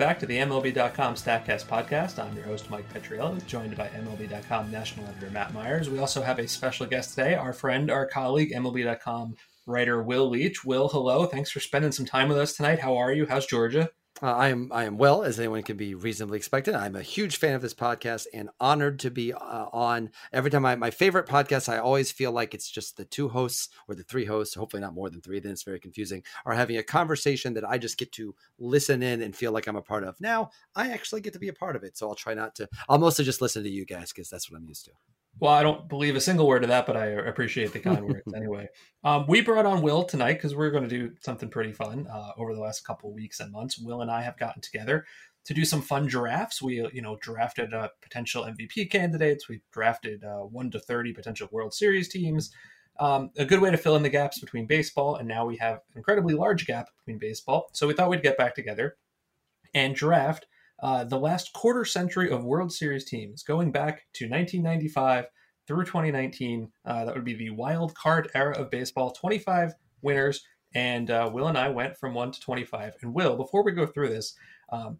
Back to the MLB.com StatCast podcast. I'm your host, Mike Petriello, joined by MLB.com national editor Matt Meyers. We also have a special guest today, our friend, our colleague, MLB.com writer Will Leitch. Will, hello. Thanks for spending some time with us tonight. How are you? How's Georgia? Uh, I am I am well as anyone can be reasonably expected. I'm a huge fan of this podcast and honored to be uh, on. Every time I my favorite podcast, I always feel like it's just the two hosts or the three hosts, hopefully not more than three. Then it's very confusing. Are having a conversation that I just get to listen in and feel like I'm a part of. Now I actually get to be a part of it, so I'll try not to. I'll mostly just listen to you guys because that's what I'm used to. Well, I don't believe a single word of that, but I appreciate the kind words anyway. Um, we brought on Will tonight because we're going to do something pretty fun uh, over the last couple weeks and months. Will and I have gotten together to do some fun drafts. We, you know, drafted uh, potential MVP candidates. We drafted uh, one to thirty potential World Series teams. Um, a good way to fill in the gaps between baseball, and now we have an incredibly large gap between baseball. So we thought we'd get back together and draft uh, the last quarter century of World Series teams, going back to 1995 through 2019. Uh, that would be the wild card era of baseball. 25 winners, and uh, Will and I went from one to 25. And Will, before we go through this, um,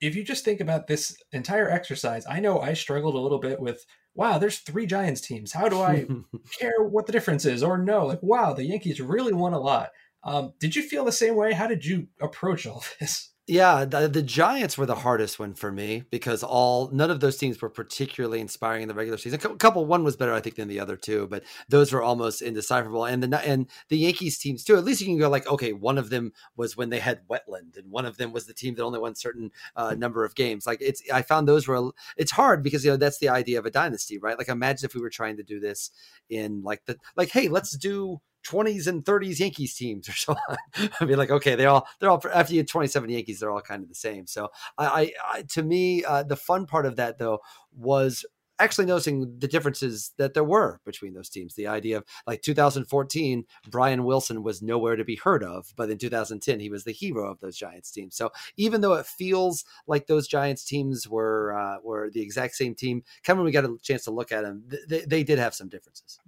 if you just think about this entire exercise, I know I struggled a little bit with. Wow, there's three Giants teams. How do I care what the difference is? Or no, like wow, the Yankees really won a lot. Um, did you feel the same way? How did you approach all this? Yeah, the, the, Giants were the hardest one for me because all none of those teams were particularly inspiring in the regular season. A couple, one was better, I think, than the other two, but those were almost indecipherable. And the and the Yankees teams too. At least you can go like, okay, one of them was when they had Wetteland, and one of them was the team that only won certain uh, number of games. Like it's, I found those were it's hard because you know that's the idea of a dynasty, right? Like imagine if we were trying to do this in like the like, hey, let's do 20s and 30s Yankees teams or so on. I mean, like, okay, they all, they're all, after you had 27 Yankees, they're all kind of the same. So I, I, I to me, uh, the fun part of that though was actually noticing the differences that there were between those teams. The idea of like 2014, Brian Wilson was nowhere to be heard of, but in 2010, he was the hero of those Giants teams. So even though it feels like those Giants teams were uh, were the exact same team, kind of when we got a chance to look at them, they, they did have some differences.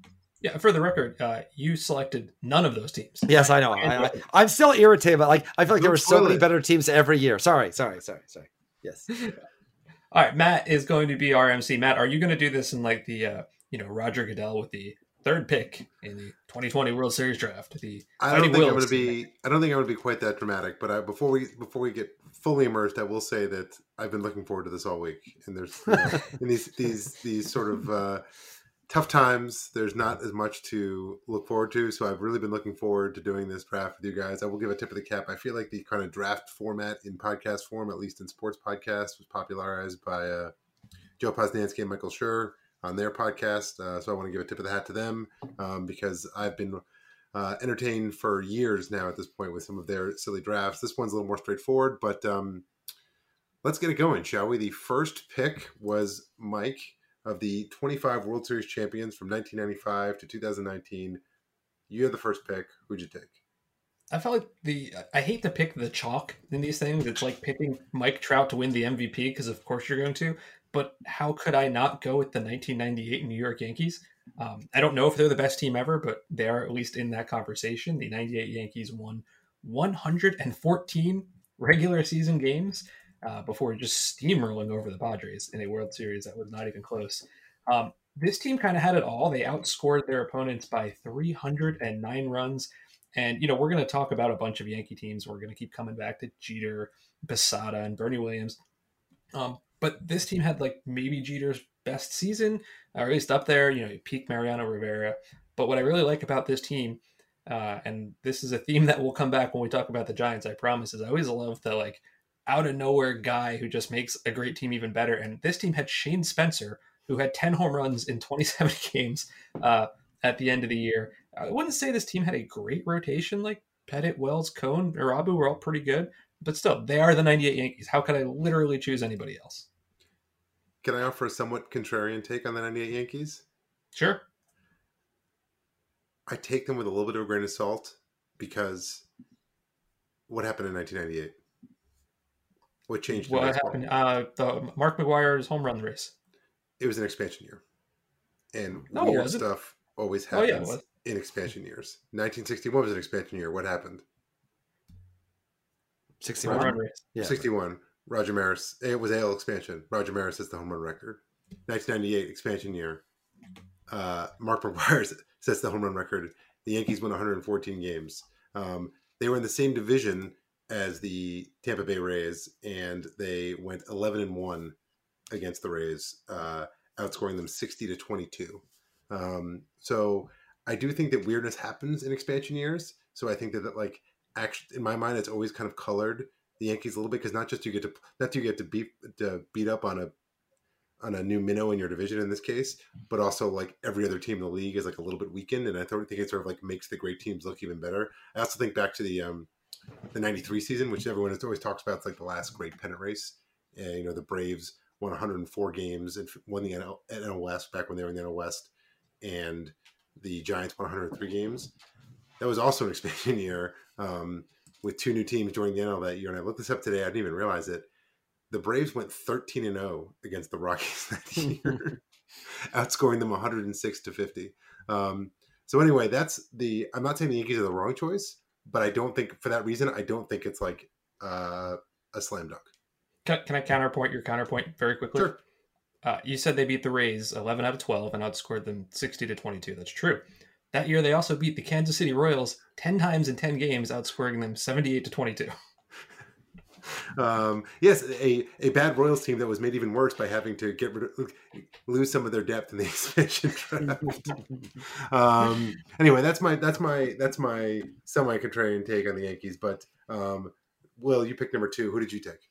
Yeah, for the record, uh, you selected none of those teams. Yes, I know. I, am still irritated, but like I feel like there were so many better teams every year. Sorry, sorry, sorry, sorry. Yes. All right, Matt is going to be our MC. Matt, are you going to do this in like the uh, you know Roger Goodell with the third pick in the 2020 World Series draft? The I don't think I'm going to be. I don't think I'm going to be quite that dramatic. But I, before we before we get fully immersed, I will say that I've been looking forward to this all week, and there's you know, in these these these sort of. Uh, tough times. There's not as much to look forward to, so I've really been looking forward to doing this draft with you guys. I will give a tip of the cap. I feel like the kind of draft format in podcast form, at least in sports podcasts, was popularized by uh, Joe Posnanski and Michael Schur on their podcast. Uh, so I want to give a tip of the hat to them um, because I've been uh, entertained for years now at this point with some of their silly drafts. This one's a little more straightforward, but um, let's get it going, shall we? The first pick was Mike of the 25 World Series champions from 1995 to 2019. You had the first pick. Who'd you take? I felt like the I hate to pick the chalk in these things. It's like picking Mike Trout to win the MVP because of course you're going to. But how could I not go with the 1998 New York Yankees? Um, I don't know if they're the best team ever, but they are at least in that conversation. The 98 Yankees won 114 regular season games uh, before just steamrolling over the Padres in a World Series that was not even close. Um, this team kind of had it all. They outscored their opponents by 309 runs. And, you know, we're going to talk about a bunch of Yankee teams. We're going to keep coming back to Jeter, Posada, and Bernie Williams. Um, but this team had like maybe Jeter's best season, or at least up there, you know, peak Mariano Rivera. But what I really like about this team, uh, and this is a theme that will come back when we talk about the Giants, I promise, is I always love the like out of nowhere guy who just makes a great team even better. And this team had Shane Spencer, who had 10 home runs in 27 games uh, at the end of the year. I wouldn't say this team had a great rotation. Like Pettitte, Wells, Cone, Irabu were all pretty good, but still, they are the 98 Yankees. How could I literally choose anybody else? Can I offer a somewhat contrarian take on the 98 Yankees? Sure. I take them with a little bit of a grain of salt because what happened in 1998? What changed? What happened? Uh, the Mark McGwire's home run race. It was an expansion year, and No, it weird wasn't. stuff always Oh, yeah, happens was. in expansion years. 1961 was an expansion year. What happened? 61. Home run race. Yeah. 61. Roger Maris. It was AL expansion. Roger Maris sets the home run record. 1998 expansion year. Uh, Mark McGwire sets the home run record. The Yankees won 114 games. Um, they were in the same division as the Tampa Bay Rays, and they went 11 and one against the Rays, uh, outscoring them 60 to 22. Um, so I do think that weirdness happens in expansion years. So I think that, that like actually in my mind, it's always kind of colored the Yankees a little bit because not just you get to not you get to beat to beat up on a on a new minnow in your division in this case, but also like every other team in the league is like a little bit weakened, and I th- think it sort of like makes the great teams look even better. I also think back to the um the '93 season, which everyone has always talks about. It's like the last great pennant race. And, you know, the Braves won 104 games and won the NL, NL West back when they were in the NL West, and the Giants won 103 games. That was also an expansion year um, with two new teams joining the NL that year. And I looked this up today. I didn't even realize it. The Braves went 13 and 0 against the Rockies that year, outscoring them 106 to 50. Um, so anyway, that's the. I'm not saying the Yankees are the wrong choice, but I don't think for that reason I don't think it's like uh, a slam dunk. Can, can I counterpoint your counterpoint very quickly? Sure. Uh, you said they beat the Rays 11 out of 12 and outscored them 60 to 22. That's true. That year, they also beat the Kansas City Royals 10 times in 10 games, outscoring them 78 to 22. Um, yes, a, a bad Royals team that was made even worse by having to get rid of lose some of their depth in the expansion draft. um, anyway, that's my that's my that's my semi contrarian take on the Yankees. But um, Will, you picked number two. Who did you take?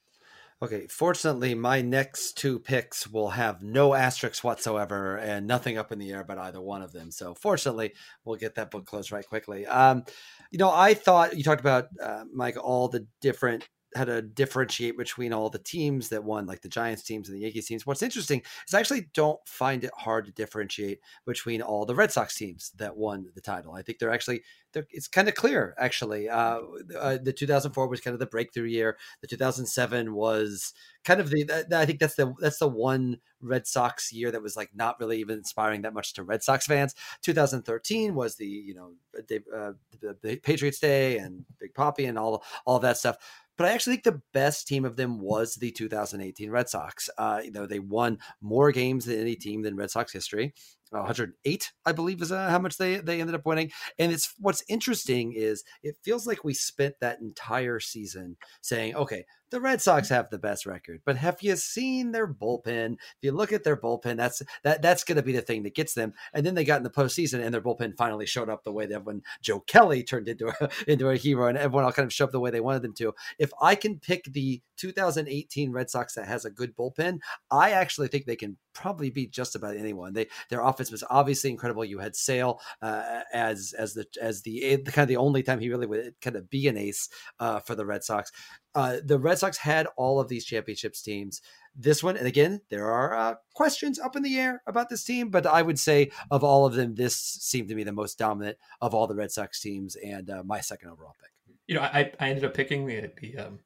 Okay, fortunately, my next two picks will have no asterisks whatsoever and nothing up in the air but either one of them. So, fortunately, we'll get that book closed right quickly. Um, you know, I thought you talked about, uh, Mike, all the different how to differentiate between all the teams that won, like the Giants teams and the Yankees teams. What's interesting is I actually don't find it hard to differentiate between all the Red Sox teams that won the title. I think they're actually it's kind of clear actually. Uh, uh, the 2004 was kind of the breakthrough year. The 2007 was kind of the that, I think that's the that's the one Red Sox year that was like not really even inspiring that much to Red Sox fans. 2013 was the you know uh, the, the Patriots Day and Big Poppy and all all that stuff but I actually think the best team of them was the 2018 Red Sox. Uh, you know, they won more games than any team in Red Sox history. 108, I believe, is uh, how much they they ended up winning. And it's what's interesting is it feels like we spent that entire season saying, okay, the Red Sox have the best record, but have you seen their bullpen? If you look at their bullpen, that's that that's going to be the thing that gets them. And then they got in the postseason, and their bullpen finally showed up the way that when Joe Kelly turned into a, into a hero, and everyone all kind of showed up the way they wanted them to. If I can pick the 2018 Red Sox that has a good bullpen, I actually think they can probably beat just about anyone. They their offense was obviously incredible. You had Sale uh, as as the as the kind of the only time he really would kind of be an ace uh, for the Red Sox. Uh, the Red Sox had all of these championships teams. This one, and again, there are uh, questions up in the air about this team, but I would say of all of them, this seemed to me the most dominant of all the Red Sox teams, and uh, my second overall pick. You know, I, I ended up picking the, the um,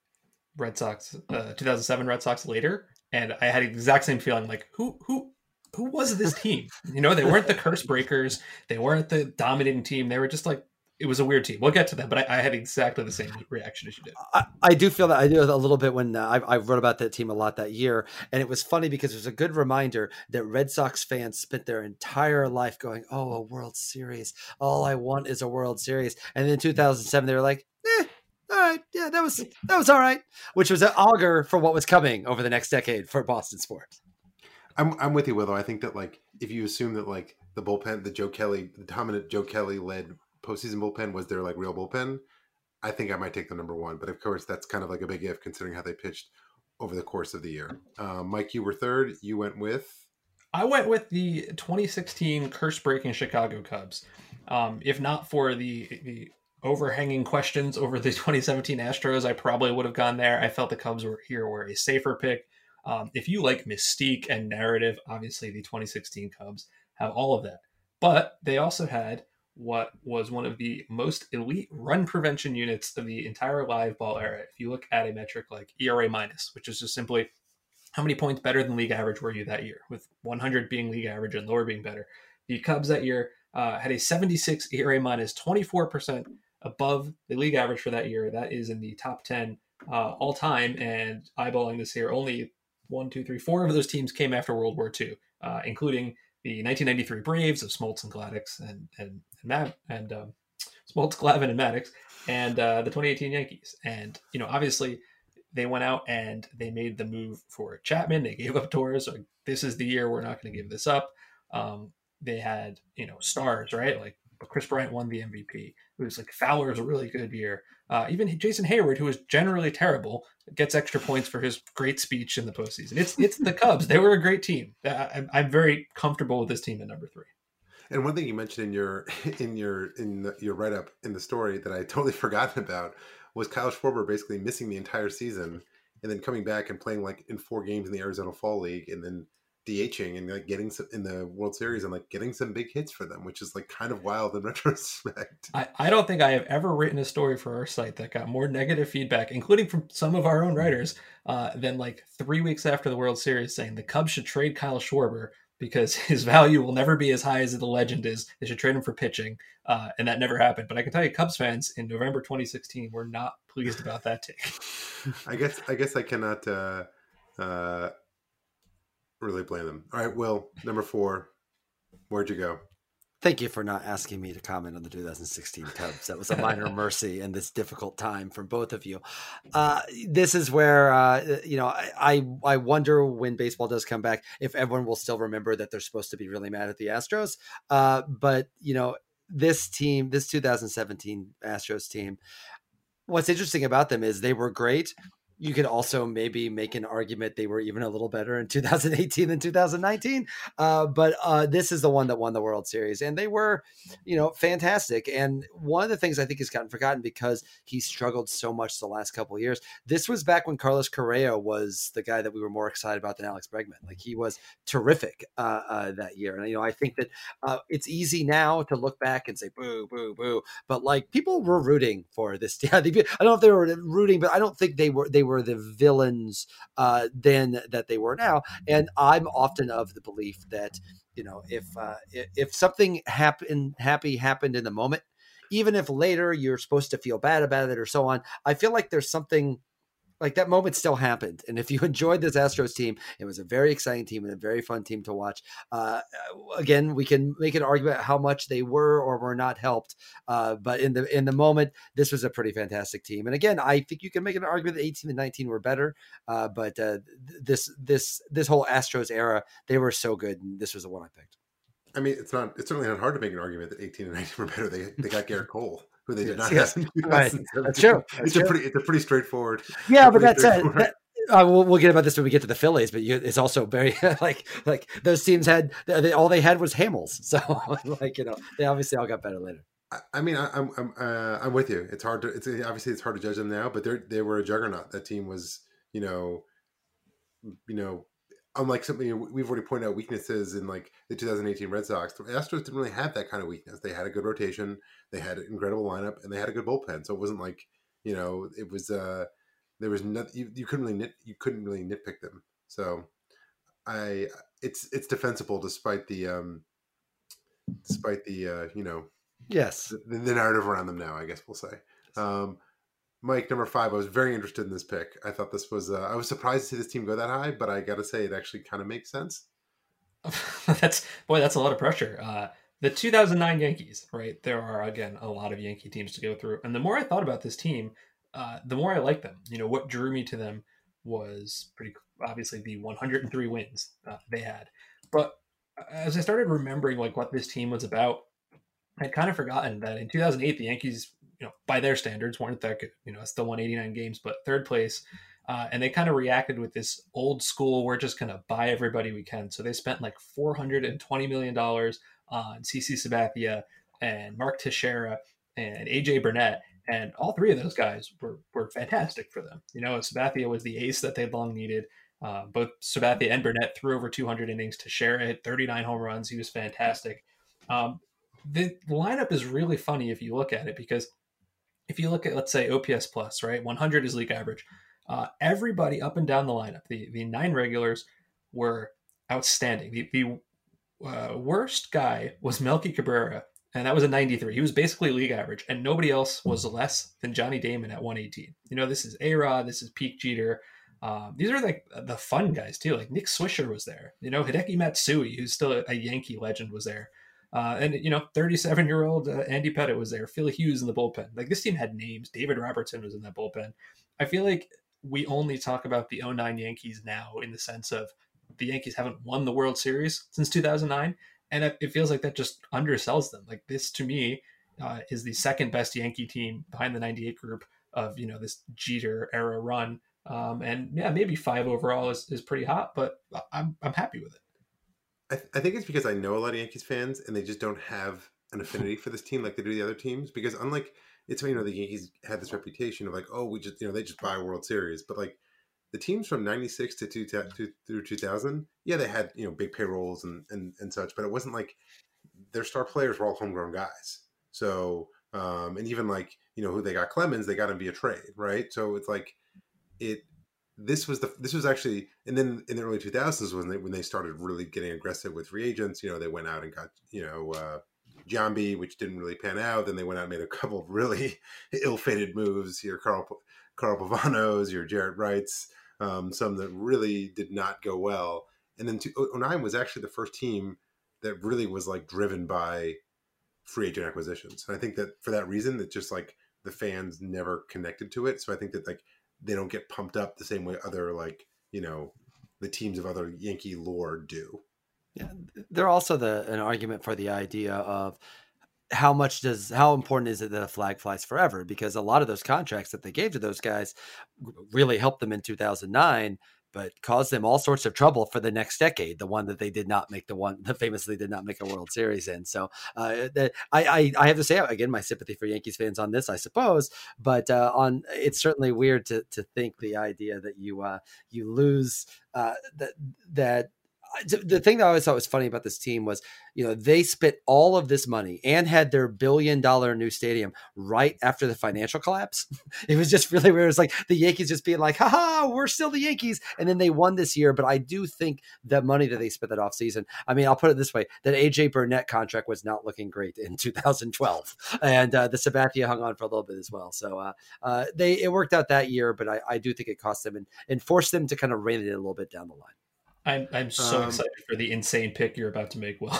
Red Sox, uh, 2007 Red Sox later, and I had the exact same feeling. Like, who who who was this team? You know, they weren't the curse breakers. They weren't the dominating team. They were just like it was a weird team. We'll get to that, but I, I had exactly the same reaction as you did. I, I, do feel that I do a little bit when uh, I, I, wrote about that team a lot that year, and it was funny because it was a good reminder that Red Sox fans spent their entire life going, "Oh, a World Series! All I want is a World Series." And then in 2007, they were like, "Eh." All right, yeah, that was that was all right, which was an augur for what was coming over the next decade for Boston sports. I'm I'm with you, Willow. I think that like if you assume that like the bullpen, the Joe Kelly, the dominant Joe Kelly led postseason bullpen was their like real bullpen, I think I might take the number one. But of course, that's kind of like a big if considering how they pitched over the course of the year. Um, Mike, you were third. You went with. I went with the 2016 curse-breaking Chicago Cubs. Um, if not for the the overhanging questions over the 2017 Astros, I probably would have gone there. I felt the Cubs were here were a safer pick. Um, if you like mystique and narrative, obviously the 2016 Cubs have all of that. But they also had what was one of the most elite run prevention units of the entire live ball era. If you look at a metric like ERA minus, which is just simply how many points better than league average were you that year, with 100 being league average and lower being better. The Cubs that year uh, had a 76 ERA minus, 24% above the league average for that year. That is in the top 10 uh, all time. And eyeballing this here, only one, two, three, four of those teams came after World War II, uh, including the 1993 Braves of Smoltz and Gladix and and and, and um, Smoltz, Glavine, and Maddux, and uh, the 2018 Yankees. And you know, obviously, they went out and they made the move for Chapman. They gave up Torres. So this is the year we're not going to give this up. Um, they had you know stars, right? Like Kris Bryant won the MVP. It was like Fowler's a really good year. Uh, even Jason Heyward, who was generally terrible, gets extra points for his great speech in the postseason. It's it's the Cubs. They were a great team. I, I'm very comfortable with this team at number three. And one thing you mentioned in your in your in the, your write up in the story that I totally forgotten about was Kyle Schwarber basically missing the entire season and then coming back and playing like in four games in the Arizona Fall League and then DHing and like getting some in the World Series and like getting some big hits for them, which is like kind of wild in retrospect. I, I don't think I have ever written a story for our site that got more negative feedback, including from some of our own writers, uh, than like three weeks after the World Series saying the Cubs should trade Kyle Schwarber because his value will never be as high as the legend is. They should trade him for pitching, uh, and that never happened. But I can tell you, Cubs fans in November 2016 were not pleased about that take. I guess I guess I cannot. Uh, uh, really blame them. All right, Will, number four. Where'd you go? Thank you for not asking me to comment on the 2016 Cubs. That was a minor mercy in this difficult time from both of you. Uh, this is where uh, you know I I wonder when baseball does come back if everyone will still remember that they're supposed to be really mad at the Astros. Uh, but you know this team, this 2017 Astros team, what's interesting about them is they were great you could also maybe make an argument they were even a little better in 2018 than 2019. Uh, but uh, this is the one that won the World Series, and they were, you know, fantastic. And one of the things I think has gotten forgotten because he struggled so much the last couple years. This was back when Carlos Correa was the guy that we were more excited about than Alex Bregman. Like he was terrific uh, uh that year, and you know, I think that uh, it's easy now to look back and say boo, boo, boo. But like people were rooting for this. Yeah, I don't know if they were rooting, but I don't think they were. They were were the villains uh, then that they were now. And I'm often of the belief that you know if uh, if something happen happy happened in the moment, even if later you're supposed to feel bad about it or so on, I feel like there's something like that moment still happened. And if you enjoyed this Astros team, it was a very exciting team and a very fun team to watch. Uh, again, we can make an argument how much they were or were not helped, uh, but in the in the moment, this was a pretty fantastic team. And again, I think you can make an argument that 18 and 19 were better, uh, but uh, this this this whole Astros era, they were so good, and this was the one I picked. I mean, it's not. It's certainly not hard to make an argument that 18 and 19 were better. They they got Gerrit Cole who they did not yes. have. Right. That's true. That's it's true. a pretty it's a pretty straightforward. Yeah, but that's it. That, uh, we'll, we'll, get about this when we get to the Phillies, but you, it's also very like like those teams had they, all they had was Hamels, so like you know they obviously all got better later. I mean, I, am I'm uh, I'm with you. It's hard to it's obviously it's hard to judge them now, but they they were a juggernaut. That team was you know you know unlike something we've already pointed out weaknesses in like the 2018 Red Sox, the Astros didn't really have that kind of weakness. They had a good rotation, they had an incredible lineup, and they had a good bullpen. So it wasn't like you know it was uh there was nothing you, you couldn't really nit you couldn't really nitpick them. So I it's it's defensible despite the um despite the uh you know yes the, the narrative around them now. I guess we'll say. Um, Mike, number five. I was very interested in this pick. I thought this was. Uh, I was surprised to see this team go that high, but I got to say, it actually kind of makes sense. that's boy, that's a lot of pressure. Uh, the 2009 Yankees, right? There are again a lot of Yankee teams to go through, and the more I thought about this team, uh, the more I liked them. You know, what drew me to them was pretty obviously the 103 wins uh, they had, but as I started remembering like what this team was about, I'd kind of forgotten that in 2008 the Yankees you know, by their standards, weren't that good. You know, still won 89 games, but third place. Uh, and they kind of reacted with this old school, we're just going to buy everybody we can. So they spent like $420 million on CC Sabathia and Mark Teixeira and AJ Burnett. And all three of those guys were, were fantastic for them. You know, Sabathia was the ace that they'd long needed. Uh, both Sabathia and Burnett threw over 200 innings. Teixeira hit 39 home runs. He was fantastic. Um, the lineup is really funny if you look at it because if you look at let's say OPS plus, right, 100 is league average. Uh, everybody up and down the lineup, the the nine regulars were outstanding. The the uh, worst guy was Melky Cabrera, and that was a 93. He was basically league average, and nobody else was less than Johnny Damon at 118. You know, this is A Rod, this is peak Jeter. Um, these are like the fun guys too. Like Nick Swisher was there. You know, Hideki Matsui, who's still a Yankee legend, was there. Uh, and you know, 37 year old uh, Andy Pettitte was there. Phil Hughes in the bullpen. Like this team had names. David Robertson was in that bullpen. I feel like we only talk about the 09 Yankees now in the sense of the Yankees haven't won the World Series since 2009, and it, it feels like that just undersells them. Like this to me uh, is the second best Yankee team behind the 98 group of you know this Jeter era run. Um, and yeah, maybe five overall is, is pretty hot, but I'm I'm happy with it. I, th- I think it's because I know a lot of Yankees fans, and they just don't have an affinity for this team like they do the other teams. Because unlike it's you know the Yankees had this reputation of like oh we just you know they just buy World Series, but like the teams from 96 to, two, to through 2000 yeah they had you know big payrolls and, and and such but it wasn't like their star players were all homegrown guys so um and even like you know who they got clemens they got him via trade right so it's like it this was the this was actually and then in the early 2000s when they when they started really getting aggressive with free agents you know they went out and got you know uh Giambi, which didn't really pan out. Then they went out and made a couple of really ill-fated moves. Your Carl Carl Pavanos, your Jaret Wrights, um, some that really did not go well. And then 09 was actually the first team that really was like driven by free agent acquisitions. And I think that for that reason, that just like the fans never connected to it. So I think that like they don't get pumped up the same way other like you know the teams of other Yankee lore do. Yeah, they're also the an argument for the idea of how much does how important is it that a flag flies forever? Because a lot of those contracts that they gave to those guys really helped them in 2009, but caused them all sorts of trouble for the next decade. The one that they did not make the one that famously did not make a World Series in. So uh, I, I, I have to say again my sympathy for Yankees fans on this, I suppose. But uh, on it's certainly weird to to think the idea that you uh, you lose uh, that that the thing that I always thought was funny about this team was, you know, they spent all of this money and had their billion dollar new stadium right after the financial collapse. it was just really weird. It was like the Yankees just being like, haha, we're still the Yankees. And then they won this year. But I do think the money that they spent that off season, I mean, I'll put it this way that AJ Burnett contract was not looking great in 2012. And uh, the Sabathia hung on for a little bit as well. So uh, uh, they it worked out that year, but I, I do think it cost them and, and forced them to kind of rein it a little bit down the line. I'm I'm so um, excited for the insane pick you're about to make, Will.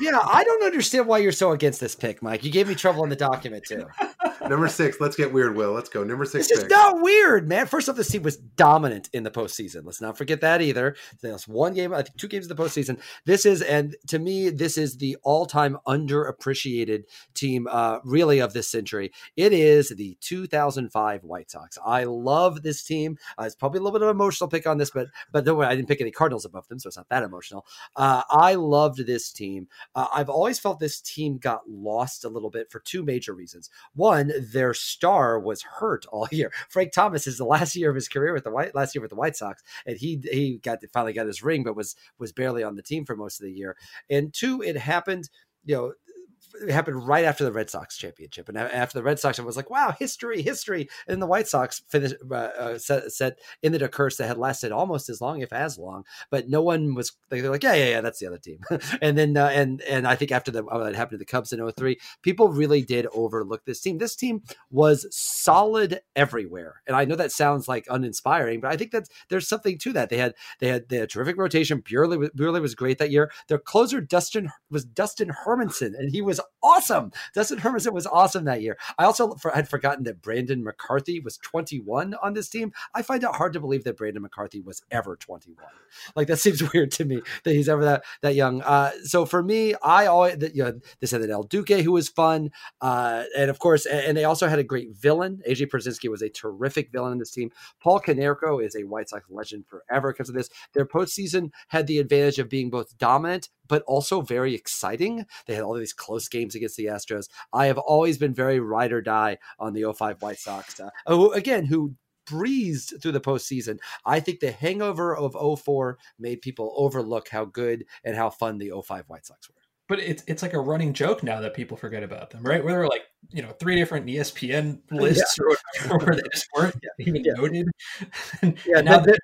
yeah, I don't understand why you're so against this pick, Mike. You gave me trouble in the document too. Number six. Let's get weird, Will. Let's go. Number six. It's not weird, man. First off, this team was dominant in the postseason. Let's not forget that either. There's one game, I think two games in the postseason. This is, and to me, this is the all-time underappreciated team, uh, really of this century. It is the 2005 White Sox. I love this team. Uh, it's probably a little bit of an emotional pick on this, but but the way I didn't pick any Cardinals above them, so it's not that emotional. Uh, I loved this team. Uh, I've always felt this team got lost a little bit for two major reasons. One, their star was hurt all year. Frank Thomas is the last year of his career with the White last year with the White Sox, and he he got finally got his ring, but was was barely on the team for most of the year. And two, it happened. You know, it happened right after the Red Sox championship, and after the Red Sox, I was like, "Wow, history, history!" And the White Sox finished uh, uh, set, set ended a curse that had lasted almost as long, if as long. But no one was they're like, "Yeah, yeah, yeah, that's the other team." and then uh, and and I think after the oh, that happened to the Cubs in 03, people really did overlook this team. This team was solid everywhere, and I know that sounds like uninspiring, but I think that there's something to that. They had they had they had terrific rotation. Buehrle, Buehrle was great that year. Their closer Dustin was Dustin Hermanson, and he was awesome. Dustin Hermanson was awesome that year. I also had forgotten that Brandon McCarthy was 21 on this team. I find it hard to believe that Brandon McCarthy was ever 21. Like that seems weird to me that he's ever that that young. Uh, so for me, I always you know they said that El Duque who was fun, uh, and of course, and they also had a great villain. AJ Pierzynski was a terrific villain in this team. Paul Konerko is a White Sox legend forever because of this. Their postseason had the advantage of being both dominant but also very exciting. They had all these close games against the Astros. I have always been very ride or die on the 05 White Sox. Uh, who, again, who breezed through the postseason. I think the hangover of 04 made people overlook how good and how fun the 05 White Sox were. but it's it's like a running joke now that people forget about them, right? Where there were like you know three different ESPN lists or whatever where they just weren't even Yeah. noted. and Yeah, now, that-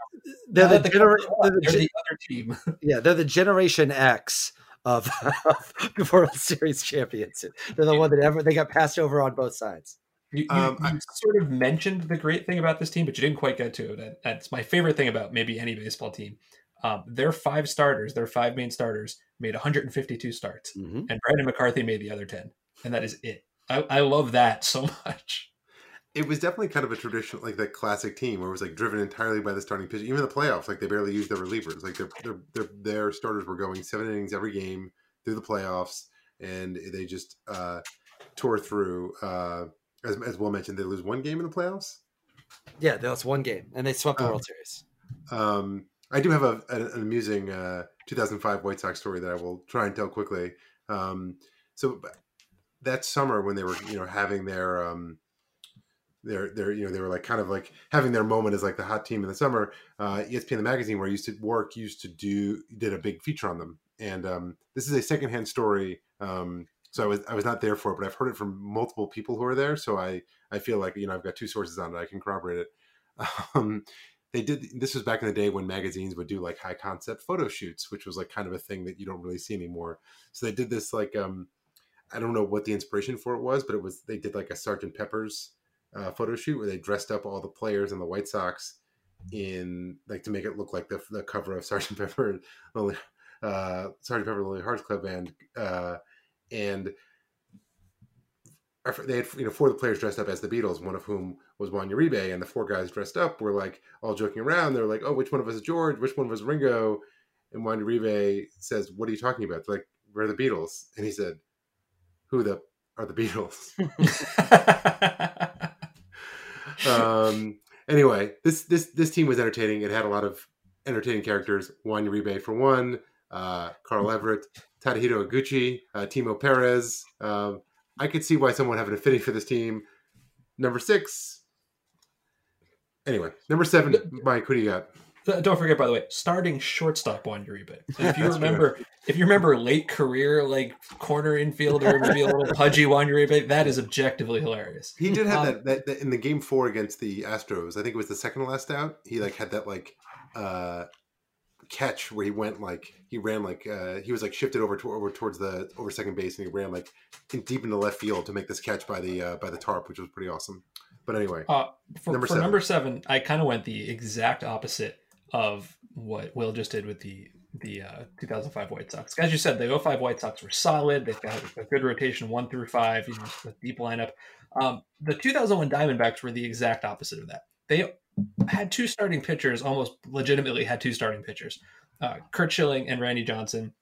they're, the that the genera- they're the they're gen- the other team. yeah, they're the Generation X of, of World Series champions. They're the one that ever they got passed over on both sides. You, you, Um, you I- sort of mentioned the great thing about this team, but you didn't quite get to it. And That's my favorite thing about maybe any baseball team. Um, their five starters, their five main starters, made 152 starts, Mhm. and Brandon McCarthy made the other 10, and that is it. I, I love that so much. It was definitely kind of a traditional, like that classic team where it was like driven entirely by the starting pitch. Even the playoffs, like they barely used their relievers. Like their their their, their starters were going seven innings every game through the playoffs, and they just uh, tore through. Uh, as as Will mentioned, they lose one game in the playoffs. Yeah, that was one game, and they swept the Um, World Series. Um, I do have a, an, an amusing uh, 2005 White Sox story that I will try and tell quickly. Um, so that summer when they were, you know, having their, um, their, their, you know, they were like kind of like having their moment as like the hot team in the summer. Uh, ESPN the magazine where I used to work used to do did a big feature on them, and um, this is a secondhand story. Um, so I was I was not there for it, but I've heard it from multiple people who are there. So I I feel like you know I've got two sources on it. I can corroborate it. Um, they did this was back in the day when magazines would do like high concept photo shoots which was like kind of a thing that you don't really see anymore so they did this like um i don't know what the inspiration for it was but it was they did like a sergeant pepper's uh, photo shoot where they dressed up all the players in the white sox in like to make it look like the, the cover of sergeant pepper lonely uh sergeant pepper lonely hearts club band uh and they had you know four of the players dressed up as the Beatles, one of whom was Juan Uribe, and the four guys dressed up were like all joking around. They're like, "Oh, which one of us is George? Which one of us is Ringo?" And Juan Uribe says, "What are you talking about?" They're like, "We're the Beatles," and he said, "Who the are the Beatles?" um, anyway, this this this team was entertaining. It had a lot of entertaining characters. Juan Uribe for one, uh, Carl Everett, Tadahito Iguchi, uh, Timo Perez. Um, I could see why someone would have an affinity for this team. Number six. Anyway, number seven, Mike. Who do you got? Don't forget, by the way, starting shortstop Juan Uribe. And if you That's true. remember, if you remember late career like corner infielder, maybe a little pudgy Juan Uribe, that is objectively hilarious. He did have Um, that, that, that in the game four against the Astros. I think it was the second last out. He like had that like uh catch where he went like he ran like uh he was like shifted over to over towards the over second base and he ran like in, deep into left field to make this catch by the uh by the tarp, which was pretty awesome. But anyway, Uh, for Number for seven. number seven, I kind of went the exact opposite of what Will just did with the the uh, 2005 White Sox. As you said, the 05 White Sox were solid. They've got a good rotation, one through five, you know, a deep lineup. Um, the 2001 Diamondbacks were the exact opposite of that. They had two starting pitchers, almost legitimately had two starting pitchers, uh, Curt Schilling and Randy Johnson.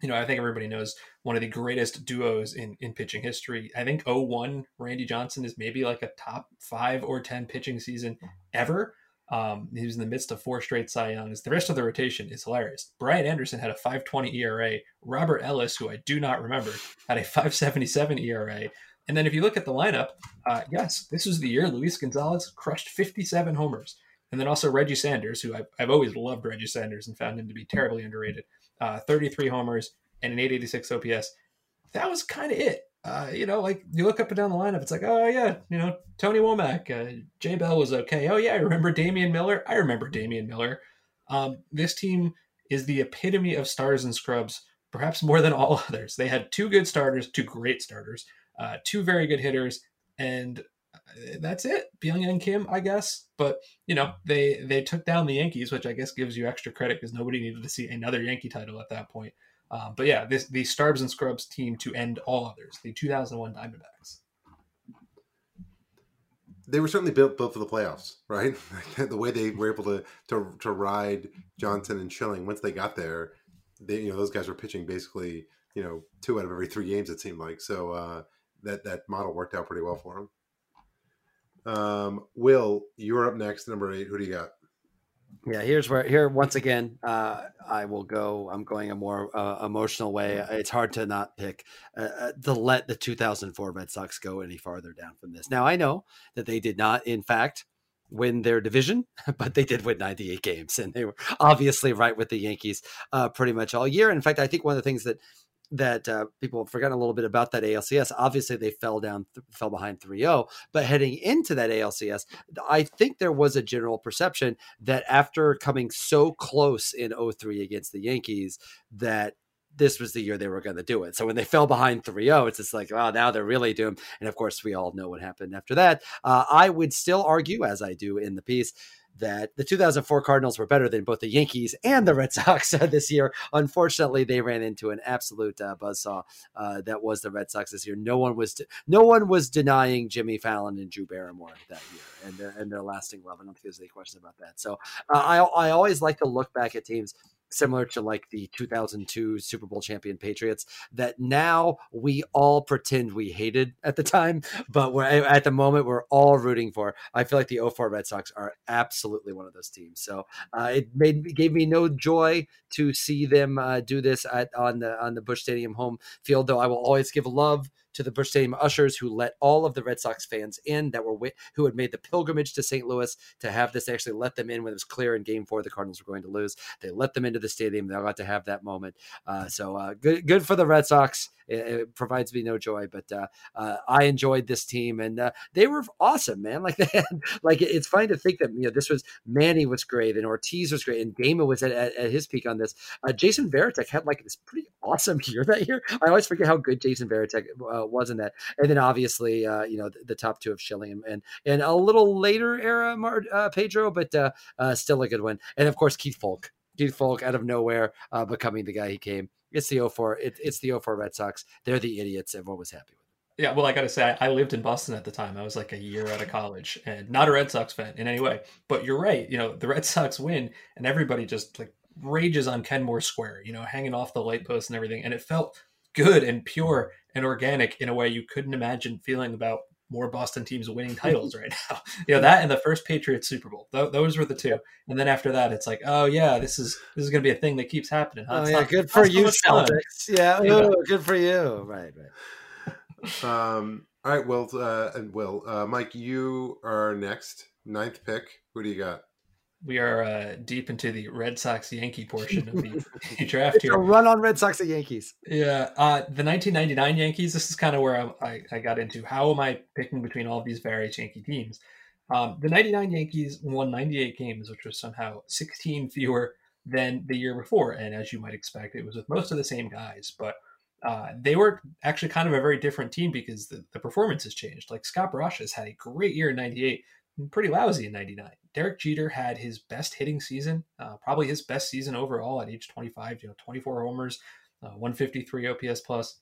You know, I think everybody knows one of the greatest duos in, in pitching history. I think 01 Randy Johnson is maybe like a top five or 10 pitching season ever. Um, he was in the midst of four straight Cy Youngs. The rest of the rotation is hilarious. Brian Anderson had a 520 ERA. Robert Ellis, who I do not remember, had a 577 ERA. And then if you look at the lineup, uh, yes, this was the year Luis Gonzalez crushed 57 homers. And then also Reggie Sanders, who I've, I've always loved Reggie Sanders and found him to be terribly underrated. Uh, 33 homers and an 886 OPS. That was kind of it. Uh, you know, like you look up and down the lineup, it's like, oh yeah, you know, Tony Womack, uh, Jay Bell was okay. Oh yeah, I remember Damian Miller. I remember Damian Miller. Um, this team is the epitome of stars and scrubs, perhaps more than all others. They had two good starters, two great starters, uh, two very good hitters, and uh, that's it. Byung-Hyun Kim, I guess. But you know, they they took down the Yankees, which I guess gives you extra credit because nobody needed to see another Yankee title at that point. Um, but yeah, this the Starbs and Scrubs team to end all others, the 2001 Diamondbacks. they were certainly built built for the playoffs, right? the way they were able to to to ride Johnson and Schilling once they got there, they you know those guys were pitching basically you know two out of every three games it seemed like. So uh, that that model worked out pretty well for them. Um, Will, you're up next, number eight. Who do you got? Yeah, here's where here once again uh, I will go. I'm going a more uh, emotional way. It's hard to not pick uh, uh, to let the 2004 Red Sox go any farther down from this. Now I know that they did not, in fact, win their division, but they did win 98 games, and they were obviously right with the Yankees uh, pretty much all year. In fact, I think one of the things that that uh, people have forgotten a little bit about that ALCS. Obviously, they fell down, th- fell behind 3-0. But heading into that ALCS, I think there was a general perception that after coming so close in 03 against the Yankees, that this was the year they were going to do it. So when they fell behind 3-0, it's just like, oh, now they're really doomed. And of course, we all know what happened after that. Uh, I would still argue, as I do in the piece, that the 2004 Cardinals were better than both the Yankees and the Red Sox uh, this year. Unfortunately, they ran into an absolute uh, buzzsaw uh, that was the Red Sox this year. No one was de- no one was denying Jimmy Fallon and Drew Barrymore that year and their and their lasting love. I don't think there's any question about that. So uh, I I always like to look back at teams similar to like the 2002 Super Bowl champion Patriots that now we all pretend we hated at the time, but we're at the moment we're all rooting for. I feel like the 04 Red Sox are absolutely one of those teams. So uh, it made gave me no joy to see them uh, do this at, on the on the Busch Stadium home field, though I will always give love to the Busch Stadium ushers who let all of the Red Sox fans in that were who had made the pilgrimage to St. Louis to have this. They actually let them in when it was clear in Game Four the Cardinals were going to lose. They let them into the stadium. They got to have that moment. Uh, so uh, good, good for the Red Sox. It, it provides me no joy, but uh, uh, I enjoyed this team, and uh, they were awesome, man. Like they had, like it's funny to think that you know this was Manny was great, and Ortiz was great, and Gama was at, at, at his peak on this. Uh, Jason Varitek had like this pretty awesome year that year. I always forget how good Jason Varitek uh, was in that, and then obviously uh, you know the, the, top two of Schilling and, and a little later era Mar- Pedro, but still a good one, and of course Keith Foulke. Keith Foulke out of nowhere becoming the guy he came. It's the 04. It, it's the 04 Red Sox. They're the idiots. Everyone was happy with it. Yeah, well, I got to say, I, I lived in Boston at the time. I was like a year out of college and not a Red Sox fan in any way. But you're right. You know, the Red Sox win and everybody just like rages on Kenmore Square, you know, hanging off the light post and everything. And it felt good and pure and organic in a way you couldn't imagine feeling about more Boston teams winning titles right now. you know that and the first Patriots Super Bowl. Th- those were the two. And then after that, it's like, oh yeah, this is this is going to be a thing that keeps happening. Huh? Oh yeah, not, good for you, Celtics. Yeah, Ooh, good for you. Right, right. um. All right. Well, uh, and Will, uh, Mike, you are next. Ninth pick. Who do you got? We are uh, deep into the Red Sox Yankee portion of the draft here. A run on Red Sox and Yankees. Yeah, uh, the 1999 Yankees. This is kind of where I, I, I, got into. How am I picking between all these various Yankee teams? Um, the 99 Yankees won 98 games, which was somehow 16 fewer than the year before. And as you might expect, it was with most of the same guys, but uh, they were actually kind of a very different team because the, the performance has changed. Like Scott Brosius had a great year in 98, pretty lousy in 99. Derek Jeter had his best hitting season, uh, probably his best season overall at age 25, you know, 24 homers, uh, 153 OPS plus.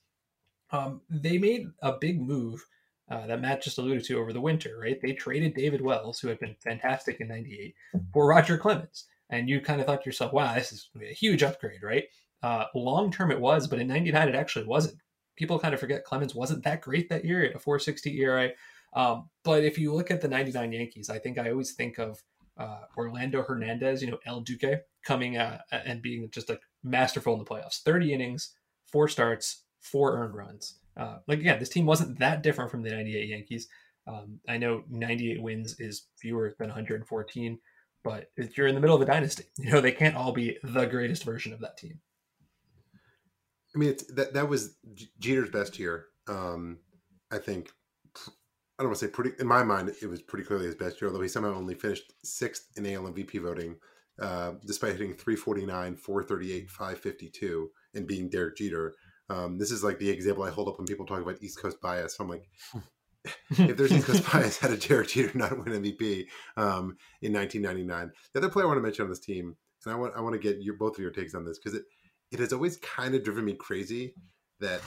Um, they made a big move uh, that Matt just alluded to over the winter, right? They traded David Wells, who had been fantastic in 98, for Roger Clemens. And you kind of thought to yourself, wow, this is a huge upgrade, right? Uh, long term it was, but in 99 it actually wasn't. People kind of forget Clemens wasn't that great that year at a 460 ERA. Um, but if you look at the 99 Yankees, I think I always think of uh, Orlando Hernandez, you know, El Duque coming uh, and being just like masterful in the playoffs. 30 innings, four starts, four earned runs. Uh, like, again, this team wasn't that different from the 98 Yankees. Um, I know 98 wins is fewer than 114, but you're in the middle of a dynasty, you know, they can't all be the greatest version of that team. I mean, that, that was Jeter's best year. Um, I think I don't want to say pretty. In my mind, it was pretty clearly his best year, although he somehow only finished sixth in AL MVP voting, uh, despite hitting 349, 438, 552, and being Derek Jeter. Um, this is like the example I hold up when people talk about East Coast bias. I'm like, if there's East Coast bias, how did Derek Jeter not win MVP um, in 1999? The other player I want to mention on this team, and I want I want to get your both of your takes on this because it it has always kind of driven me crazy that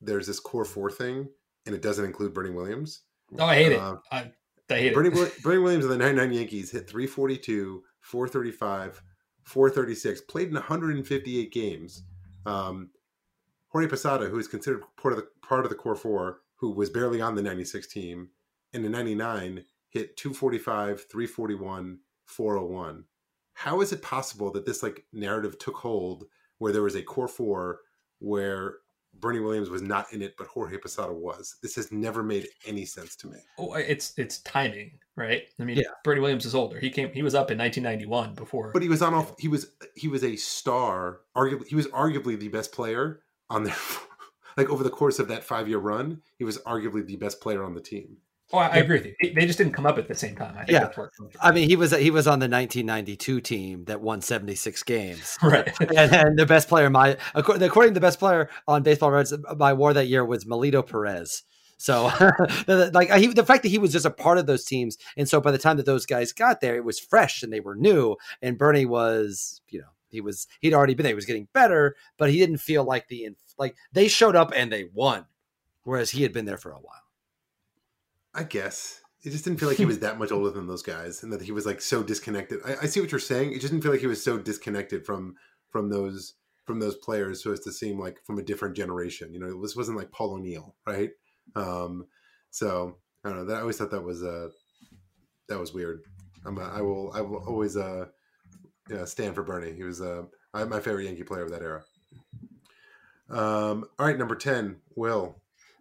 there's this core four thing and it doesn't include Bernie Williams. Oh, I hate uh, it. I, I hate Bernie, it. Bernie Williams of the 99 Yankees hit 342, 435, 436, played in 158 games. Um, Jorge Posada, who is considered part of the part of the core four, who was barely on the 96 team, in the 99 hit 245, 341, 401. How is it possible that this like narrative took hold where there was a core four where Bernie Williams was not in it, but Jorge Posada was. This has never made any sense to me. Oh, it's it's timing, right? I mean, yeah. Bernie Williams is older. He came. He was up in 1991 before. But he was on off. He was he was a star. Arguably, he was arguably the best player on their like over the course of that five year run, he was arguably the best player on the team. Oh, I, I agree with you. They just didn't come up at the same time. I think Yeah. that's where it comes. I mean, he was he was on the 1992 team that won 76 games. right. and, and the best player, my according, according to the best player on Baseball Reds by WAR that year was Melido Perez. So, like he, the fact that he was just a part of those teams, and so by the time that those guys got there, it was fresh and they were new. And Bernie was, you know, he was he'd already been there. He was getting better, but he didn't feel like the like they showed up and they won, whereas he had been there for a while. I guess it just didn't feel like he was that much older than those guys, and that he was like so disconnected. I, I see what you're saying. It just didn't feel like he was so disconnected from from those from those players, so as to seem like from a different generation. You know, this wasn't like Paul O'Neill, right? Um, so I don't know. That, I always thought that was uh that was weird. I'm a, I will I will always uh yeah, stand for Bernie. He was uh my favorite Yankee player of that era. Um, all right, number ten, Will.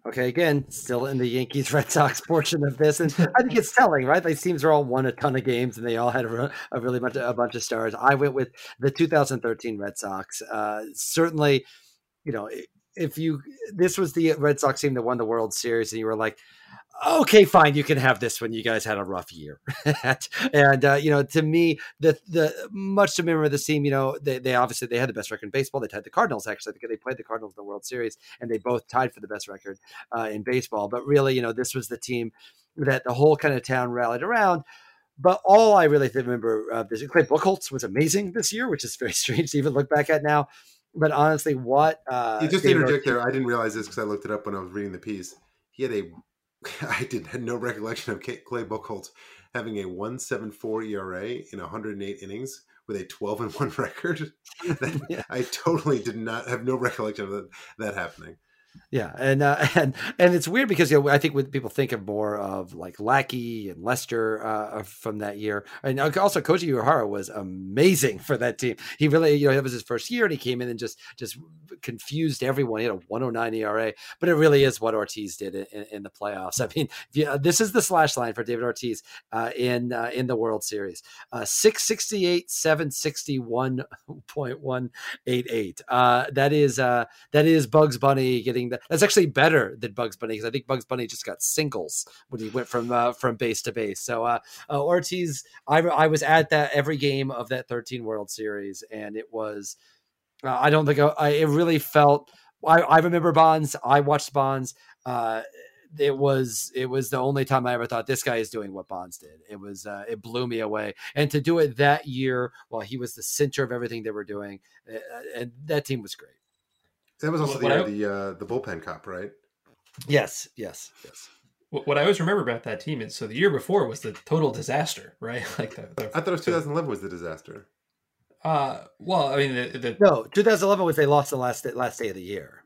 Okay, again, still in the Yankees Red Sox portion of this, and I think it's telling, right? These teams are all won a ton of games, and they all had a, a really bunch of, a bunch of stars. I went with the 2013 Red Sox. Uh, certainly, you know, if you this was the Red Sox team that won the World Series, and you were like, okay, fine, you can have this one. You guys had a rough year, and uh, you know, to me, the the much to remember this team. You know, they, they obviously they had the best record in baseball. They tied the Cardinals actually because they played the Cardinals in the World Series, and they both tied for the best record uh, in baseball. But really, you know, this was the team that the whole kind of town rallied around. But all I really remember of this, Clay Buchholz was amazing this year, which is very strange to even look back at now. But honestly, what uh, you just interject there. I didn't realize this because I looked it up when I was reading the piece. He had a, I did had no recollection of Clay Buchholz having a one seven four ERA in 108 innings with a 12 and one record. That- Yeah. I totally did not have no recollection of that, that happening. Yeah, and uh, and and it's weird because you know I think when people think of more of like Lackey and Lester uh, from that year, and also Koji Uehara was amazing for that team. He really, you know, that was his first year, and he came in and just just confused everyone. He had a 109 ERA, but it really is what Ortiz did in, in the playoffs. I mean, yeah, this is the slash line for David Ortiz uh, in uh, in the World Series: uh, 668, 761.188. Uh, that is uh, that is Bugs Bunny getting the. That's actually better than Bugs Bunny because I think Bugs Bunny just got singles when he went from uh, from base to base. So uh, uh, Ortiz, I, I was at that every game of that 13 World Series, and it was. Uh, I don't think I, I it really felt. I, I remember Bonds. I watched Bonds. Uh, it was it was the only time I ever thought this guy is doing what Bonds did. It was uh, it blew me away, and to do it that year while he was the center of everything they were doing, uh, and that team was great. That was also What the I- the uh, the bullpen cop, right? Yes, yes, yes. What what I always remember about that team is so the year before was the total disaster, right? Like the, the I thought it was 2011 was the disaster. uh well, I mean the, the No, 2011 was they lost the last last day of the year.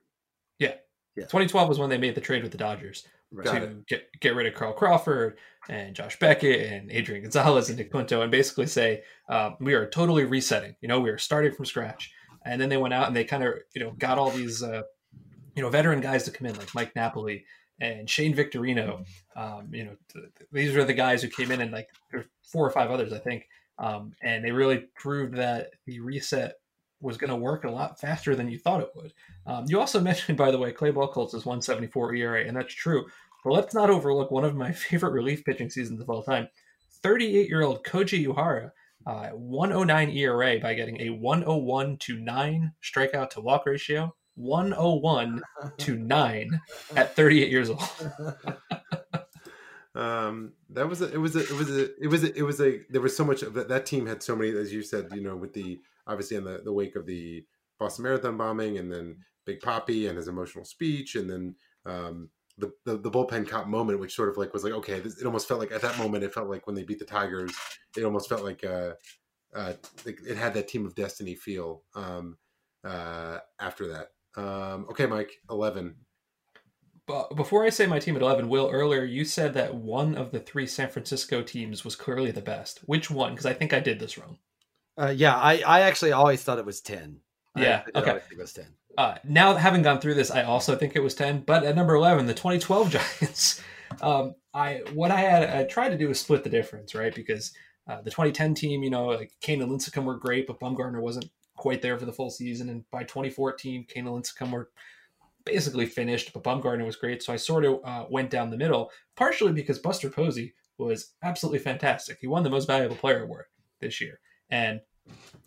yeah. Yeah. 2012 was when they made the trade with the Dodgers Right. To get get rid of Carl Crawford and Josh Beckett and Adrian Gonzalez and Nick Punto and basically say uh, we are totally resetting. You know, we are starting from scratch. And then they went out and they kind of you know got all these uh, you know veteran guys to come in like Mike Napoli and Shane Victorino. Um, you know, th- th- these are the guys who came in and like there's four or five others I think, um, and they really proved that the reset was going to work a lot faster than you thought it would. Um, you also mentioned, by the way, Clay Buchholz is 174 ERA, and that's true. But let's not overlook one of my favorite relief pitching seasons of all time. 38 year old Koji Uehara, uh, 109 ERA by getting a 101 to 9 strikeout to walk ratio. 101 to 9 at 38 years old. Um, that was a, it was a, it was a, it was a, it was a, there was so much of that, that team had so many, as you said, you know, with the, obviously in the, the wake of the Boston Marathon bombing and then Big Poppy and his emotional speech and then, um, the, the, the bullpen cop moment, which sort of like was like, okay, this, it almost felt like at that moment, it felt like when they beat the Tigers, it almost felt like, uh, uh, like it had that team of destiny feel, um, uh, after that. Um, okay, Mike, 11. But before I say my team at 11, Will, earlier you said that one of the three San Francisco teams was clearly the best. Which one? Because I think I did this wrong. Uh, yeah, I, I actually always thought it was 10. I Yeah, okay. it was 10. Uh, now, having gone through this, I also think it was 10. But at number 11, the 2012 Giants, um, I what I had I tried to do was split the difference, right? Because uh, the 2010 team, you know, like Cain and Lincecum were great, but Bumgarner wasn't quite there for the full season. And by 2014, Cain and Lincecum were basically finished, but Bumgarner was great. So I sort of uh, went down the middle, partially because Buster Posey was absolutely fantastic. He won the Most Valuable Player award this year, and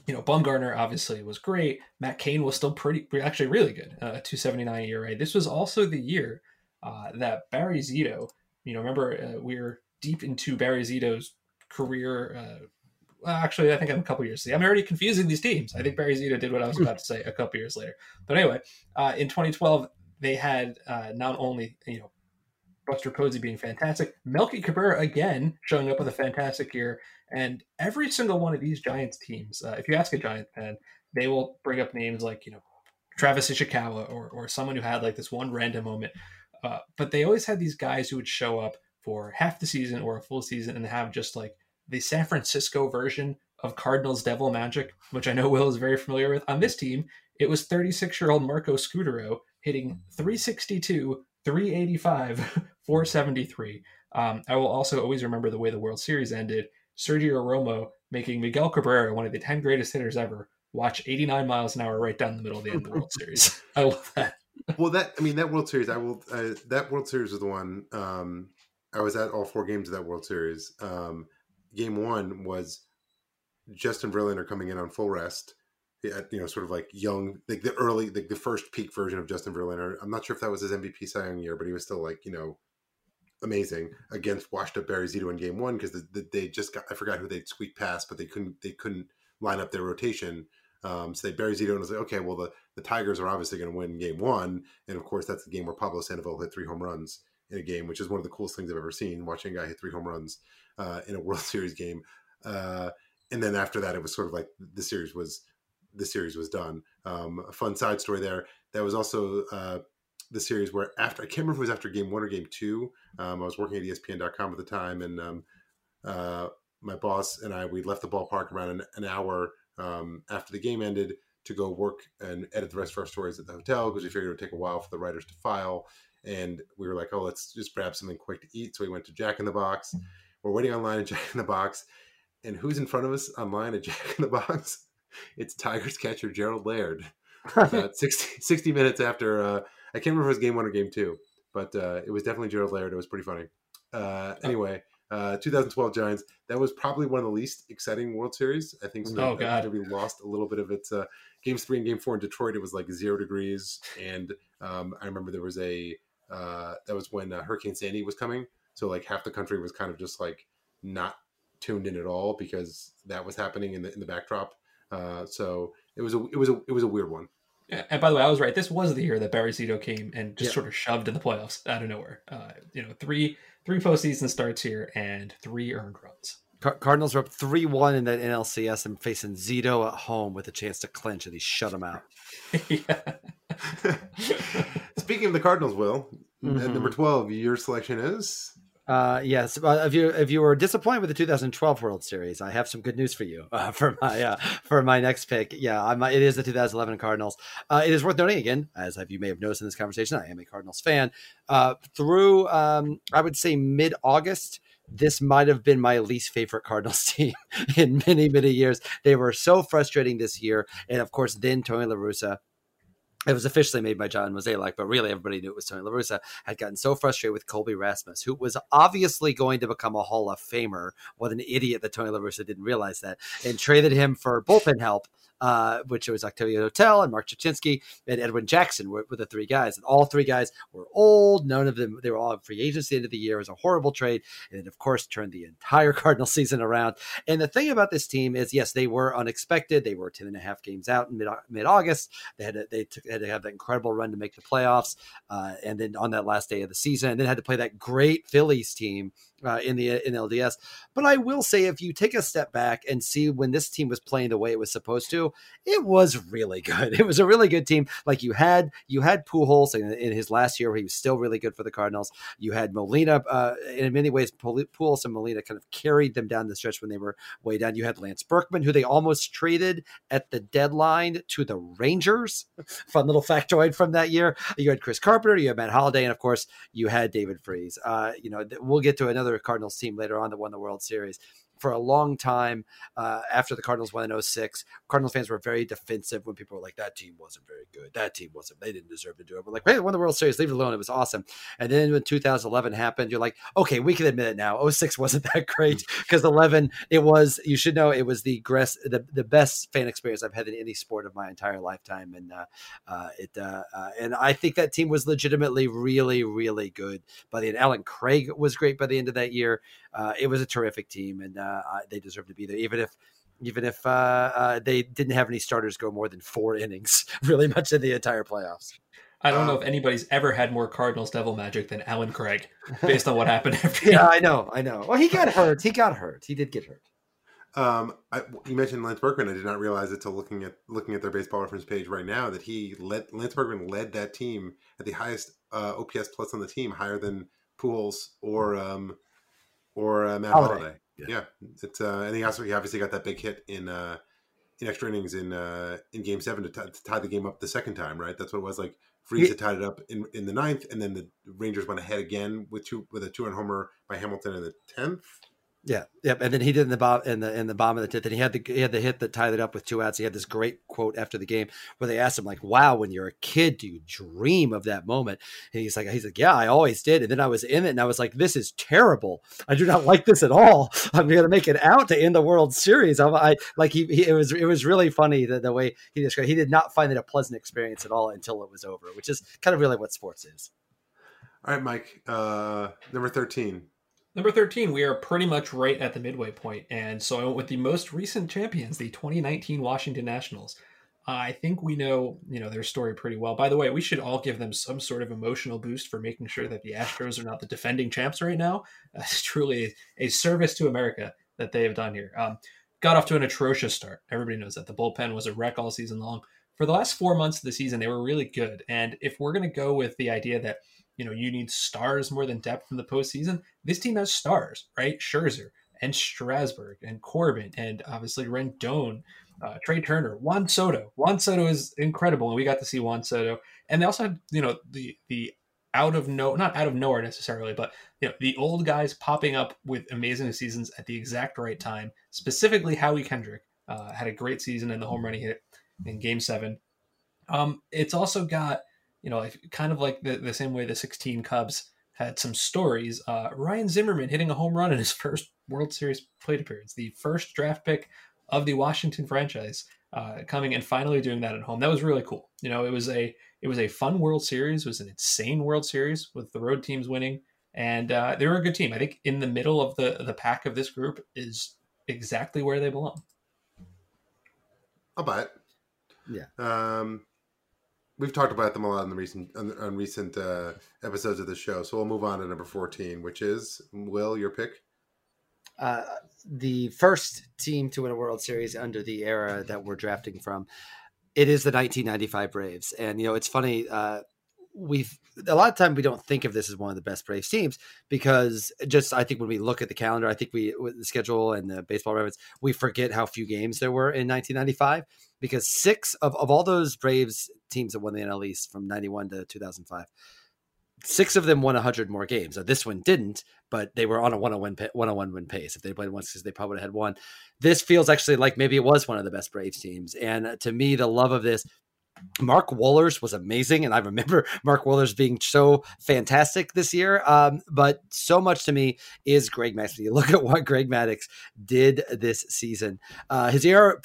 you know Bumgarner obviously was great. Matt Cain was still pretty, actually really good. Uh, 279 ERA. This was also the year uh, that Barry Zito. You know, remember uh, we are deep into Barry Zito's career. Uh, actually, I think I'm a couple years. I'm already confusing these teams. I think Barry Zito did what I was about to say a couple years later. But anyway, uh, in 2012, they had uh, not only you know Buster Posey being fantastic, Melky Cabrera again showing up with a fantastic year, and every single one of these Giants teams, uh, if you ask a Giant fan, they will bring up names like you know Travis Ishikawa or or someone who had like this one random moment. Uh, but they always had these guys who would show up for half the season or a full season and have just like the San Francisco version of Cardinals Devil Magic, which I know Will is very familiar with. On this team, it was 36 year old Marco Scutaro hitting 362, 385, 473. Um, I will also always remember the way the World Series ended. Sergio Romo making Miguel Cabrera one of the 10 greatest hitters ever watch 89 miles an hour right down the middle of the end of the World Series. I love that. well, that I mean that World Series, I will. Uh, that World Series was the one. Um, I was at all four games of that World Series. Um, game one was Justin Verlander coming in on full rest. At, you know, sort of like young, like the early, like the first peak version of Justin Verlander. I'm not sure if that was his MVP Cy Young year, but he was still like, you know, amazing against washed up Barry Zito in game one because the, the, they just got, I forgot who they'd squeak past, but they couldn't, they couldn't line up their rotation. Um, so they Barry Zito and was like, okay, well, the, the Tigers are obviously going to win game one. And of course, that's the game where Pablo Sandoval hit three home runs in a game, which is one of the coolest things I've ever seen. Watching a guy hit three home runs uh, in a World Series game, uh, and then after that, it was sort of like the series was the series was done. Um, a fun side story there. That was also uh, the series where after I can't remember if it was after game one or game two. Um, I was working at ESPN.com at the time, and um, uh, my boss and I we left the ballpark around an, an hour um, after the game ended to go work and edit the rest of our stories at the hotel because we figured it would take a while for the writers to file and we were like, oh, let's just grab something quick to eat. So we went to Jack in the Box. Mm-hmm. We're waiting online at Jack in the Box, and who's in front of us online at Jack in the Box? It's Tigers catcher Gerald Laird. About 60, 60 minutes after, uh, I can't remember if it was game one or game two, but uh, it was definitely Gerald Laird. It was pretty funny. Uh, anyway, uh, 2012 Giants. That was probably one of the least exciting World Series. I think. So oh God, we lost a little bit of its uh, games three and game four in Detroit. It was like zero degrees, and um, I remember there was a uh, that was when uh, Hurricane Sandy was coming. So like half the country was kind of just like not tuned in at all because that was happening in the in the backdrop. Uh, so it was a it was a it was a weird one. Yeah, and by the way, I was right. This was the year that Barry Zito came and just yeah. sort of shoved in the playoffs out of nowhere. Uh, you know, three three postseason starts here and three earned runs. Cardinals are up three one in that NLCS and facing Zito at home with a chance to clinch, and he shut them out. Speaking of the Cardinals, Will mm-hmm. at number twelve, your selection is. Uh, yes, uh, if you if you were disappointed with the 2012 World Series, I have some good news for you uh, for my uh, for my next pick. Yeah, I'm, it is the 2011 Cardinals. Uh, it is worth noting again, as you may have noticed in this conversation, I am a Cardinals fan. Uh, through um, I would say mid August, this might have been my least favorite Cardinals team in many many years. They were so frustrating this year, and of course, then Tony La Russa it was officially made by John Mozeliak, but really everybody knew it was Tony La Russa, had gotten so frustrated with Colby Rasmus, who was obviously going to become a Hall of Famer. What an idiot that Tony La Russa didn't realize that, and traded him for bullpen help uh, which was Octavio Dotel and Marc Rzepczynski and Edwin Jackson were, were, the three guys. And all three guys were old. None of them, they were all free agents at the end of the year. It was a horrible trade. And it, of course, turned the entire Cardinal season around. And the thing about this team is, yes, they were unexpected. They were 10 and a half games out in mid August. They had to, they took, had to have that incredible run to make the playoffs. Uh, and then on that last day of the season, and then had to play that great Phillies team uh, in the in LDS. But I will say, if you take a step back and see when this team was playing the way it was supposed to, it was really good. It was a really good team. Like you had you had Pujols in, in his last year, where he was still really good for the Cardinals. You had Molina. Uh, in many ways, Pujols and Molina kind of carried them down the stretch when they were way down. You had Lance Berkman, who they almost traded at the deadline to the Rangers. Fun little factoid from that year. You had Chris Carpenter, you had Matt Holliday, and of course you had David Freese. Uh, you know, we'll get to another Cardinals team later on that won the World Series. For a long time uh, after the Cardinals won in 06, Cardinals fans were very defensive when people were like, that team wasn't very good. That team wasn't, they didn't deserve to do it. We're like, hey, won the World Series, leave it alone. It was awesome. And then when 2011 happened, you're like, okay, we can admit it now. 06 wasn't that great because 11, it was, you should know, it was the, the, the best fan experience I've had in any sport of my entire lifetime. And uh, uh, it, uh, uh, and I think that team was legitimately really, really good by the end. Allen Craig was great by the end of that year. Uh, it was a terrific team, and uh, they deserve to be there, even if even if uh, uh, they didn't have any starters go more than four innings, really much in the entire playoffs. I don't know if anybody's ever had more Cardinals devil magic than Allen Craig, based on what happened after. yeah, I know, I know. Well, he got hurt. He got hurt. He did get hurt. Um, I, you mentioned Lance Berkman. I did not realize it until looking at looking at their baseball reference page right now that he led Lance Berkman led that team at the highest uh, OPS plus on the team, higher than Pujols or um, or uh, Matt Holliday. Holliday. Yeah. yeah, it's uh, and he also he obviously got that big hit in uh, in extra innings in uh, in Game Seven to, t- to tie the game up the second time. Right, that's what it was like. Freese had tied it up in, in the ninth, and then the Rangers went ahead again with two with a two run homer by Hamilton in the tenth. Yeah, yep. And then he did in the bomb in the in the bomb of the tenth. And he had the he had the hit that tied it up with two outs. He had this great quote after the game where they asked him like, "Wow, when you're a kid, do you dream of that moment?" And he's like, "He's like, yeah, I always did." And then I was in it, and I was like, "This is terrible. I do not like this at all. I'm going to make it out to end the World Series." I'm, I like he, he, it was it was really funny the, the way he described. He did not find it a pleasant experience at all until it was over, which is kind of really what sports is. All right, Mike. Uh, number thirteen. Number 13, we are pretty much right at the midway point, and so I went with the most recent champions, the 2019 Washington Nationals. I think we know, you know, their story pretty well. By the way, we should all give them some sort of emotional boost for making sure that the Astros are not the defending champs right now. It's truly a, a, service to America that they have done here. Um, got off to an atrocious start. Everybody knows that the bullpen was a wreck all season long. For the last four months of the season, they were really good. And if we're going to go with the idea that you know, you need stars more than depth in the postseason. This team has stars, right? Scherzer and Strasburg and Corbin and obviously Rendon, uh, Trea Turner, Juan Soto. Juan Soto is incredible, and we got to see Juan Soto. And they also had, you know, the the out of no, not out of nowhere necessarily, but you know, the old guys popping up with amazing seasons at the exact right time. Specifically, Howie Kendrick uh, had a great season in the home run he hit in Game Seven. Um, it's also got you know, like, kind of like the, the same way the 16 Cubs had some stories. Uh, Ryan Zimmerman hitting a home run in his first World Series plate appearance, the first draft pick of the Washington franchise, uh, coming and finally doing that at home. That was really cool. You know, it was a it was a fun World Series. It was an insane World Series with the road teams winning, and uh, they were a good team. I think in the middle of the the pack of this group is exactly where they belong. I'll buy it. Yeah. Um, we've talked about them a lot in the recent on, on recent uh, episodes of the show. So we'll move on to number fourteen, which is Will your pick. Uh, the first team to win a World Series under the era that we're drafting from. It is the 1995 Braves, and you know it's funny. Uh, we've a lot of time we don't think of this as one of the best Braves teams because just I think when we look at the calendar, I think we with the schedule and the baseball reference, we forget how few games there were in 1995 because six of, of all those Braves teams that won the NL East from 91 to 2005, six of them won 100 more games. Now, this one didn't, but they were on a 101 101 win pace. If they played once, because they probably had one. This feels actually like maybe it was one of the best Braves teams. And to me, the love of this Mark Wohlers was amazing, and I remember Mark Wohlers being so fantastic this year. Um, but so much to me is Greg Maddux. you look at what Greg Maddux did this season, uh, his ERA,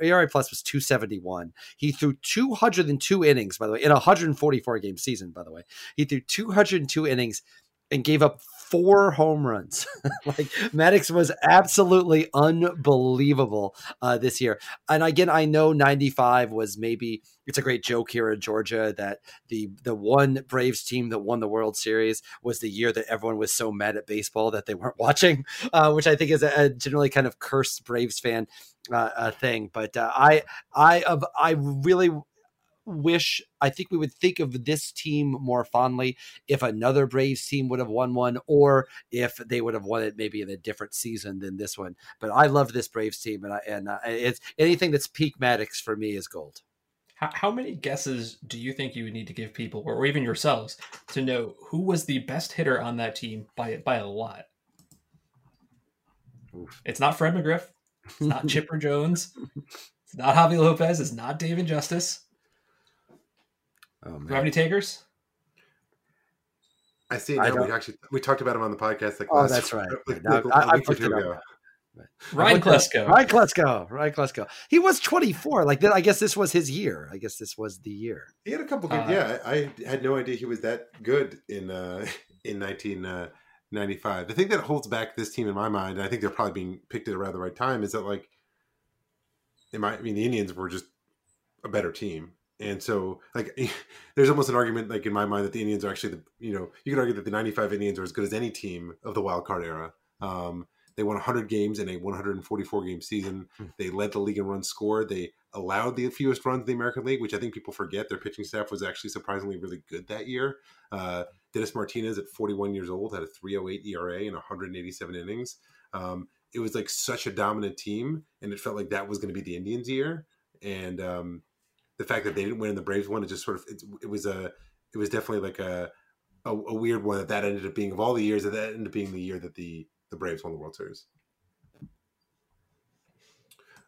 ERA plus was 271. He threw 202 innings, by the way, in a 144 game season. By the way, he threw 202 innings and gave up four home runs. like Maddux was absolutely unbelievable uh, this year. And again, I know 95 was maybe it's a great joke here in Georgia that the the one Braves team that won the World Series was the year that everyone was so mad at baseball that they weren't watching, uh, which I think is a, a, generally kind of cursed Braves fan uh, thing. But uh, I I I really wish I think we would think of this team more fondly if another Braves team would have won one or if they would have won it maybe in a different season than this one. But I love this Braves team and I, and uh, it's anything that's peak Maddux for me is gold. How, how many guesses do you think you would need to give people or even yourselves to know who was the best hitter on that team by by a lot? Oof. It's not Fred McGriff. It's not Chipper Jones. It's not Javy Lopez. It's not David Justice. Oh, man. Do you have any takers? I see. Now we actually we talked about him on the podcast. Like oh, that's right. Like, like, I, I it ago. Ryan Klesko. Ryan Klesko. Ryan Klesko. He was 24. Like I guess this was his year. I guess this was the year. He had a couple good. Uh, yeah, I, I, had no idea he was that good in uh, in 1995. Uh, the thing that holds back this team in my mind, and I think they're probably being picked at around the right time, is that like, they might. I mean, the Indians were just a better team. And so, like, there's almost an argument, like in my mind, that the Indians are actually the, you know, you could argue that the '95 Indians are as good as any team of the wild card era. Um, they won 100 games in a 144 game season. Hmm. They led the league in runs scored. They allowed the fewest runs in the American League, which I think people forget. Their pitching staff was actually surprisingly really good that year. Uh, Dennis Martinez, at 41 years old, had a 308 ERA in 187 innings. Um, it was like such a dominant team, and it felt like that was going to be the Indians' year. And um, the fact that they didn't win and the Braves won, it just sort of it, it was a it was definitely like a, a, a weird one that that ended up being of all the years that that ended up being the year that the the Braves won the World Series.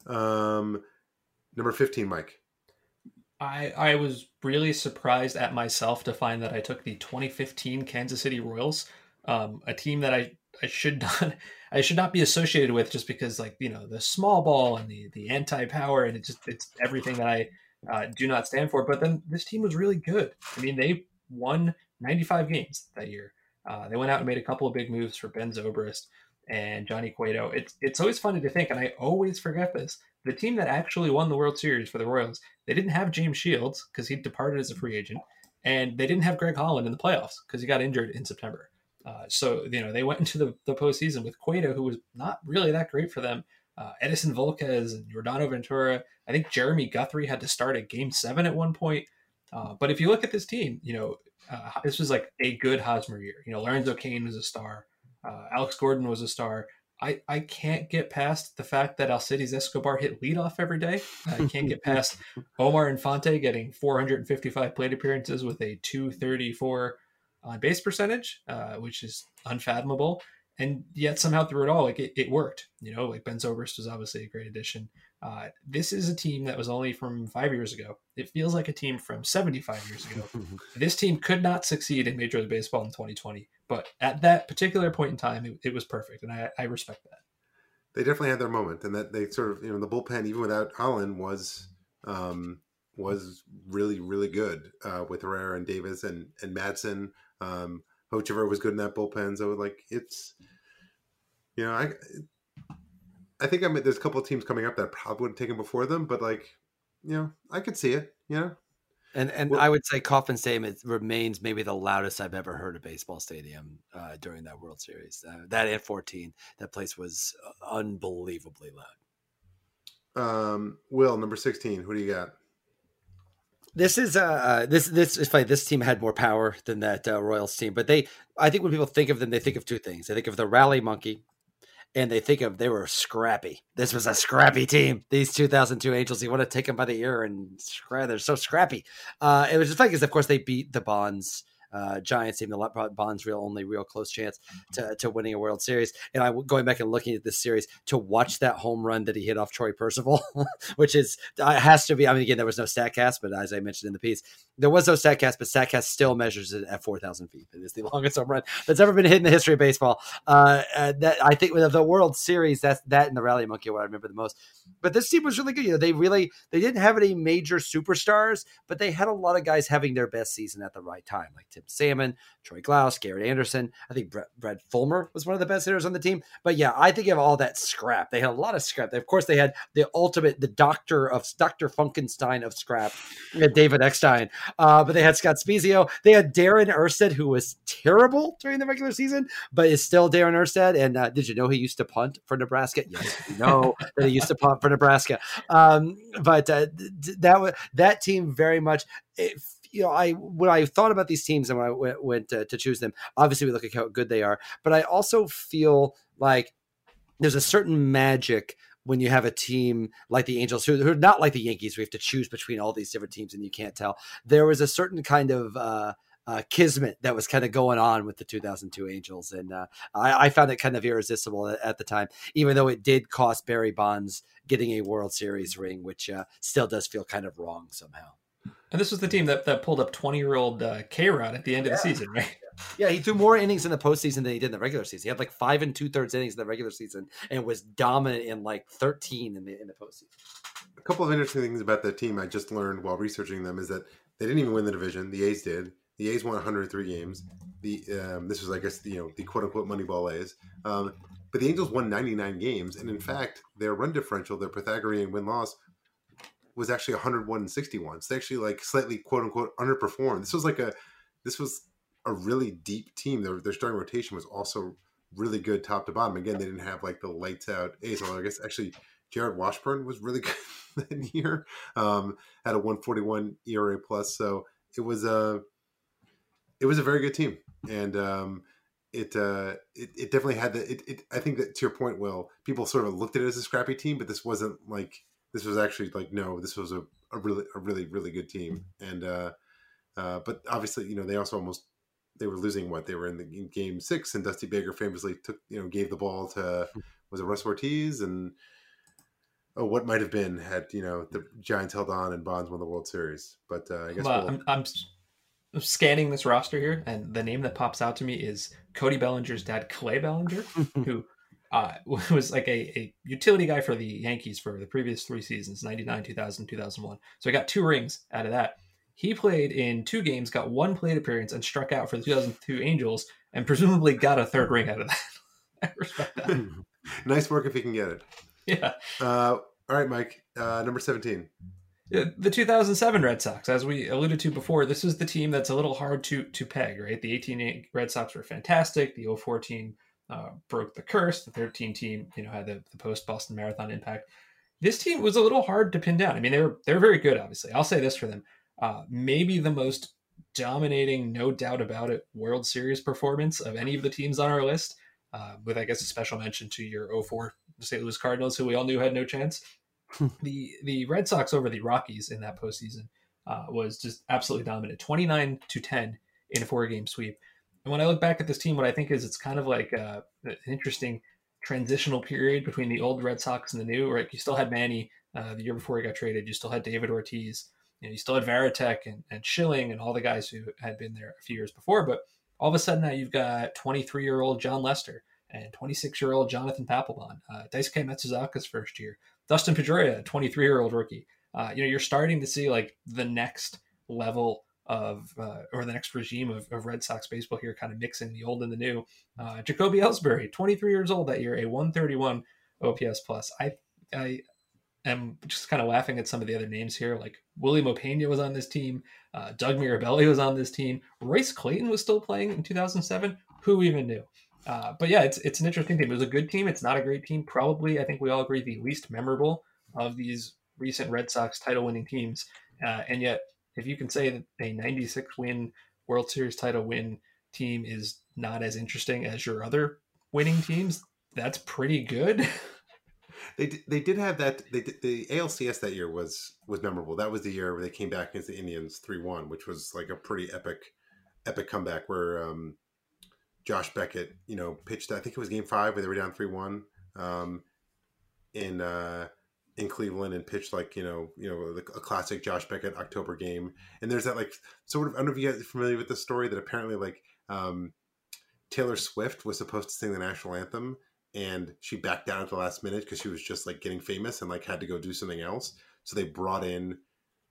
Um, number fifteen, Mike. I I was really surprised at myself to find that I took the 2015 Kansas City Royals, um, a team that I I should not I should not be associated with just because like you know the small ball and the the anti power and it just it's everything that I uh, do not stand for. But then this team was really good. I mean they won 95 games that year. Uh, they went out and made a couple of big moves for Ben Zobrist and Johnny Cueto. It's it's always funny to think, and I always forget this. The team that actually won the World Series for the Royals, they didn't have James Shields because he departed as a free agent, and they didn't have Greg Holland in the playoffs because he got injured in September. Uh, so you know they went into the, the postseason with Cueto, who was not really that great for them. Uh, Edinson Volquez and Yordano Ventura. I think Jeremy Guthrie had to start at Game Seven at one point. Uh, but if you look at this team, you know uh, this was like a good Hosmer year. You know, Lorenzo Cain was a star. Uh, Alex Gordon was a star. I, I can't get past the fact that Alcides Escobar hit leadoff every day. I can't get past Omar Infante getting 455 plate appearances with a 234 on base percentage, uh, which is unfathomable. And yet somehow through it all, like it, it worked. You know, like Ben Zobrist was obviously a great addition. Uh, this is a team that was only from five years ago. It feels like a team from 75 years ago. this team could not succeed in Major League Baseball in 2020, but at that particular point in time, it, it was perfect, and I, I, respect that. They definitely had their moment, and that they sort of, you know, the bullpen, even without Holland, was um, was really, really good uh, with Herrera and Davis and and Madson. Um, Hochevar was good in that bullpen, so like it's, you know, I I think I mean there's a couple of teams coming up that I probably would have taken before them, but like, you know, I could see it. You know. And and well, I would say Kauffman Stadium remains maybe the loudest I've ever heard a baseball stadium uh, during that World Series. Uh, that at 14, that place was uh, unbelievably loud. Um, Will number 16. Who do you got? This is uh, uh this this is funny. This team had more power than that uh, Royals team, but they I think when people think of them, they think of two things. They think of the rally monkey, and they think of they were scrappy. This was a scrappy team. These 2002 Angels, you want to take them by the ear and scrap. They're so scrappy. Uh, it was just funny because, of course, they beat the Bonds uh, Giants team, the Bonds' real only real close chance to, to winning a World Series. And I going back and looking at this series to watch that home run that he hit off Troy Percival, which is uh, has to be. I mean, again, there was no Statcast, but as I mentioned in the piece, there was no Statcast, but Statcast still measures it at four thousand feet. It is the longest home run that's ever been hit in the history of baseball. Uh, that I think with the World Series, that's that and the Rally Monkey what I remember the most. But this team was really good. You know, they really they didn't have any major superstars, but they had a lot of guys having their best season at the right time, like Tim Salmon, Troy Glaus, Garrett Anderson. I think Brett, Brett Fullmer was one of the best hitters on the team. But yeah, I think of all that scrap. They had a lot of scrap. Of course, they had the ultimate, the doctor of Dr. Funkenstein of scrap, David Eckstein. Uh, but they had Scott Spiezio. They had Darren Erstad, who was terrible during the regular season, but is still Darren Erstad. And uh, did you know he used to punt for Nebraska? Yes, you know that he used to punt for Nebraska. Um, but uh, that that team very much. It, you know, I when I thought about these teams and when I went, went to, to choose them, obviously we look at how good they are, but I also feel like there's a certain magic when you have a team like the Angels, who, who, are not like the Yankees, we have to choose between all these different teams and you can't tell. There was a certain kind of uh, uh, kismet that was kind of going on with the 2002 Angels, and uh, I, I, found it kind of irresistible at, at, the time, even though it did cost Barry Bonds getting a World Series ring, which uh, still does feel kind of wrong somehow. And this was the team that, that pulled up 20 year old uh, K Rod at the end yeah. of the season, right? Yeah, he threw more innings in the postseason than he did in the regular season. He had like five and two thirds innings in the regular season and was dominant in like 13 in the in the postseason. A couple of interesting things about that team I just learned while researching them is that they didn't even win the division. The A's did. The A's won 103 games. The um, this was, I guess, you know, the quote unquote Moneyball A's. Um, but the Angels won 99 games, and in fact, their run differential, their Pythagorean win loss, was actually 101 and 61. So they actually like slightly quote unquote underperformed. This was like a this was a really deep team. Their their starting rotation was also really good top to bottom. Again, they didn't have like the lights out ace. Although I guess actually Jarrod Washburn was really good that year. Um, had a 141 ERA plus. So it was a it was a very good team, and um, it, uh, it it definitely had the. It, it, I think that to your point, Will, people sort of looked at it as a scrappy team, but this wasn't like this was actually like no, this was a, a really a really really good team, and uh, uh, but obviously you know they also almost they were losing what they were in the in game six, and Dusty Baker famously took you know gave the ball to was it Russ Ortiz and. Oh, what might have been had you know the Giants held on and Bonds won the World Series, but uh, I guess well, we'll... I'm, I'm scanning this roster here, and the name that pops out to me is Cody Bellinger's dad, Clay Bellinger, who uh, was like a, a, utility guy for the Yankees for the previous three seasons 99, 2000, 2001. So he got two rings out of that. He played in two games, got one plate appearance, and struck out for the 2002 Angels, and presumably got a third ring out of that. I respect that. nice work if he can get it. Yeah. Uh, all right, Mike. Uh, number 17 the 2007 Red Sox, as we alluded to before, this is the team that's a little hard to to peg, right? The 18 Red Sox were fantastic. The 04 team uh, broke the curse. The 13 team, you know, had the, the post Boston Marathon impact. This team was a little hard to pin down. I mean, they were they're very good. Obviously, I'll say this for them: uh, maybe the most dominating, no doubt about it, World Series performance of any of the teams on our list. Uh, with I guess a special mention to your 04 St. Louis Cardinals, who we all knew had no chance. the the Red Sox over the Rockies in that postseason uh, was just absolutely dominant, twenty nine to ten in a four game sweep. And when I look back at this team, what I think is it's kind of like uh, an interesting transitional period between the old Red Sox and the new. Right, you still had Manny uh, the year before he got traded. You still had David Ortiz. You know, you still had Varitek and, and Schilling and all the guys who had been there a few years before. But all of a sudden now you've got 23 year old Jon Lester and 26 year old Jonathan Papelbon, uh, Daisuke Matsuzaka's first year, Dustin Pedroia, 23 year old rookie. Uh, you know, you're starting to see like the next level of uh, or the next regime of, of, Red Sox baseball here, kind of mixing the old and the new. Uh, Jacoby Ellsbury, 23 years old that year, a 131 OPS plus. I I am just kind of laughing at some of the other names here. Like Wily Mo Peña was on this team, uh, Doug Mirabelli was on this team, Royce Clayton was still playing in 2007. Who even knew? Uh, but yeah, it's it's an interesting team. It was a good team. It's not a great team. Probably, I think we all agree, the least memorable of these recent Red Sox title-winning teams. Uh, and yet, if you can say that a 96 win World Series title win team is not as interesting as your other winning teams, that's pretty good. they they did have that. They the ALCS that year was was memorable. That was the year where they came back against the Indians three one, which was like a pretty epic epic comeback where. um Josh Beckett, you know, pitched. I think it was Game Five where they were down three one um, in uh, in Cleveland and pitched like you know you know a classic Josh Beckett October game. And there's that like sort of I don't know if you guys are familiar with the story that apparently like um, Taylor Swift was supposed to sing the national anthem and she backed down at the last minute because she was just like getting famous and like had to go do something else. So they brought in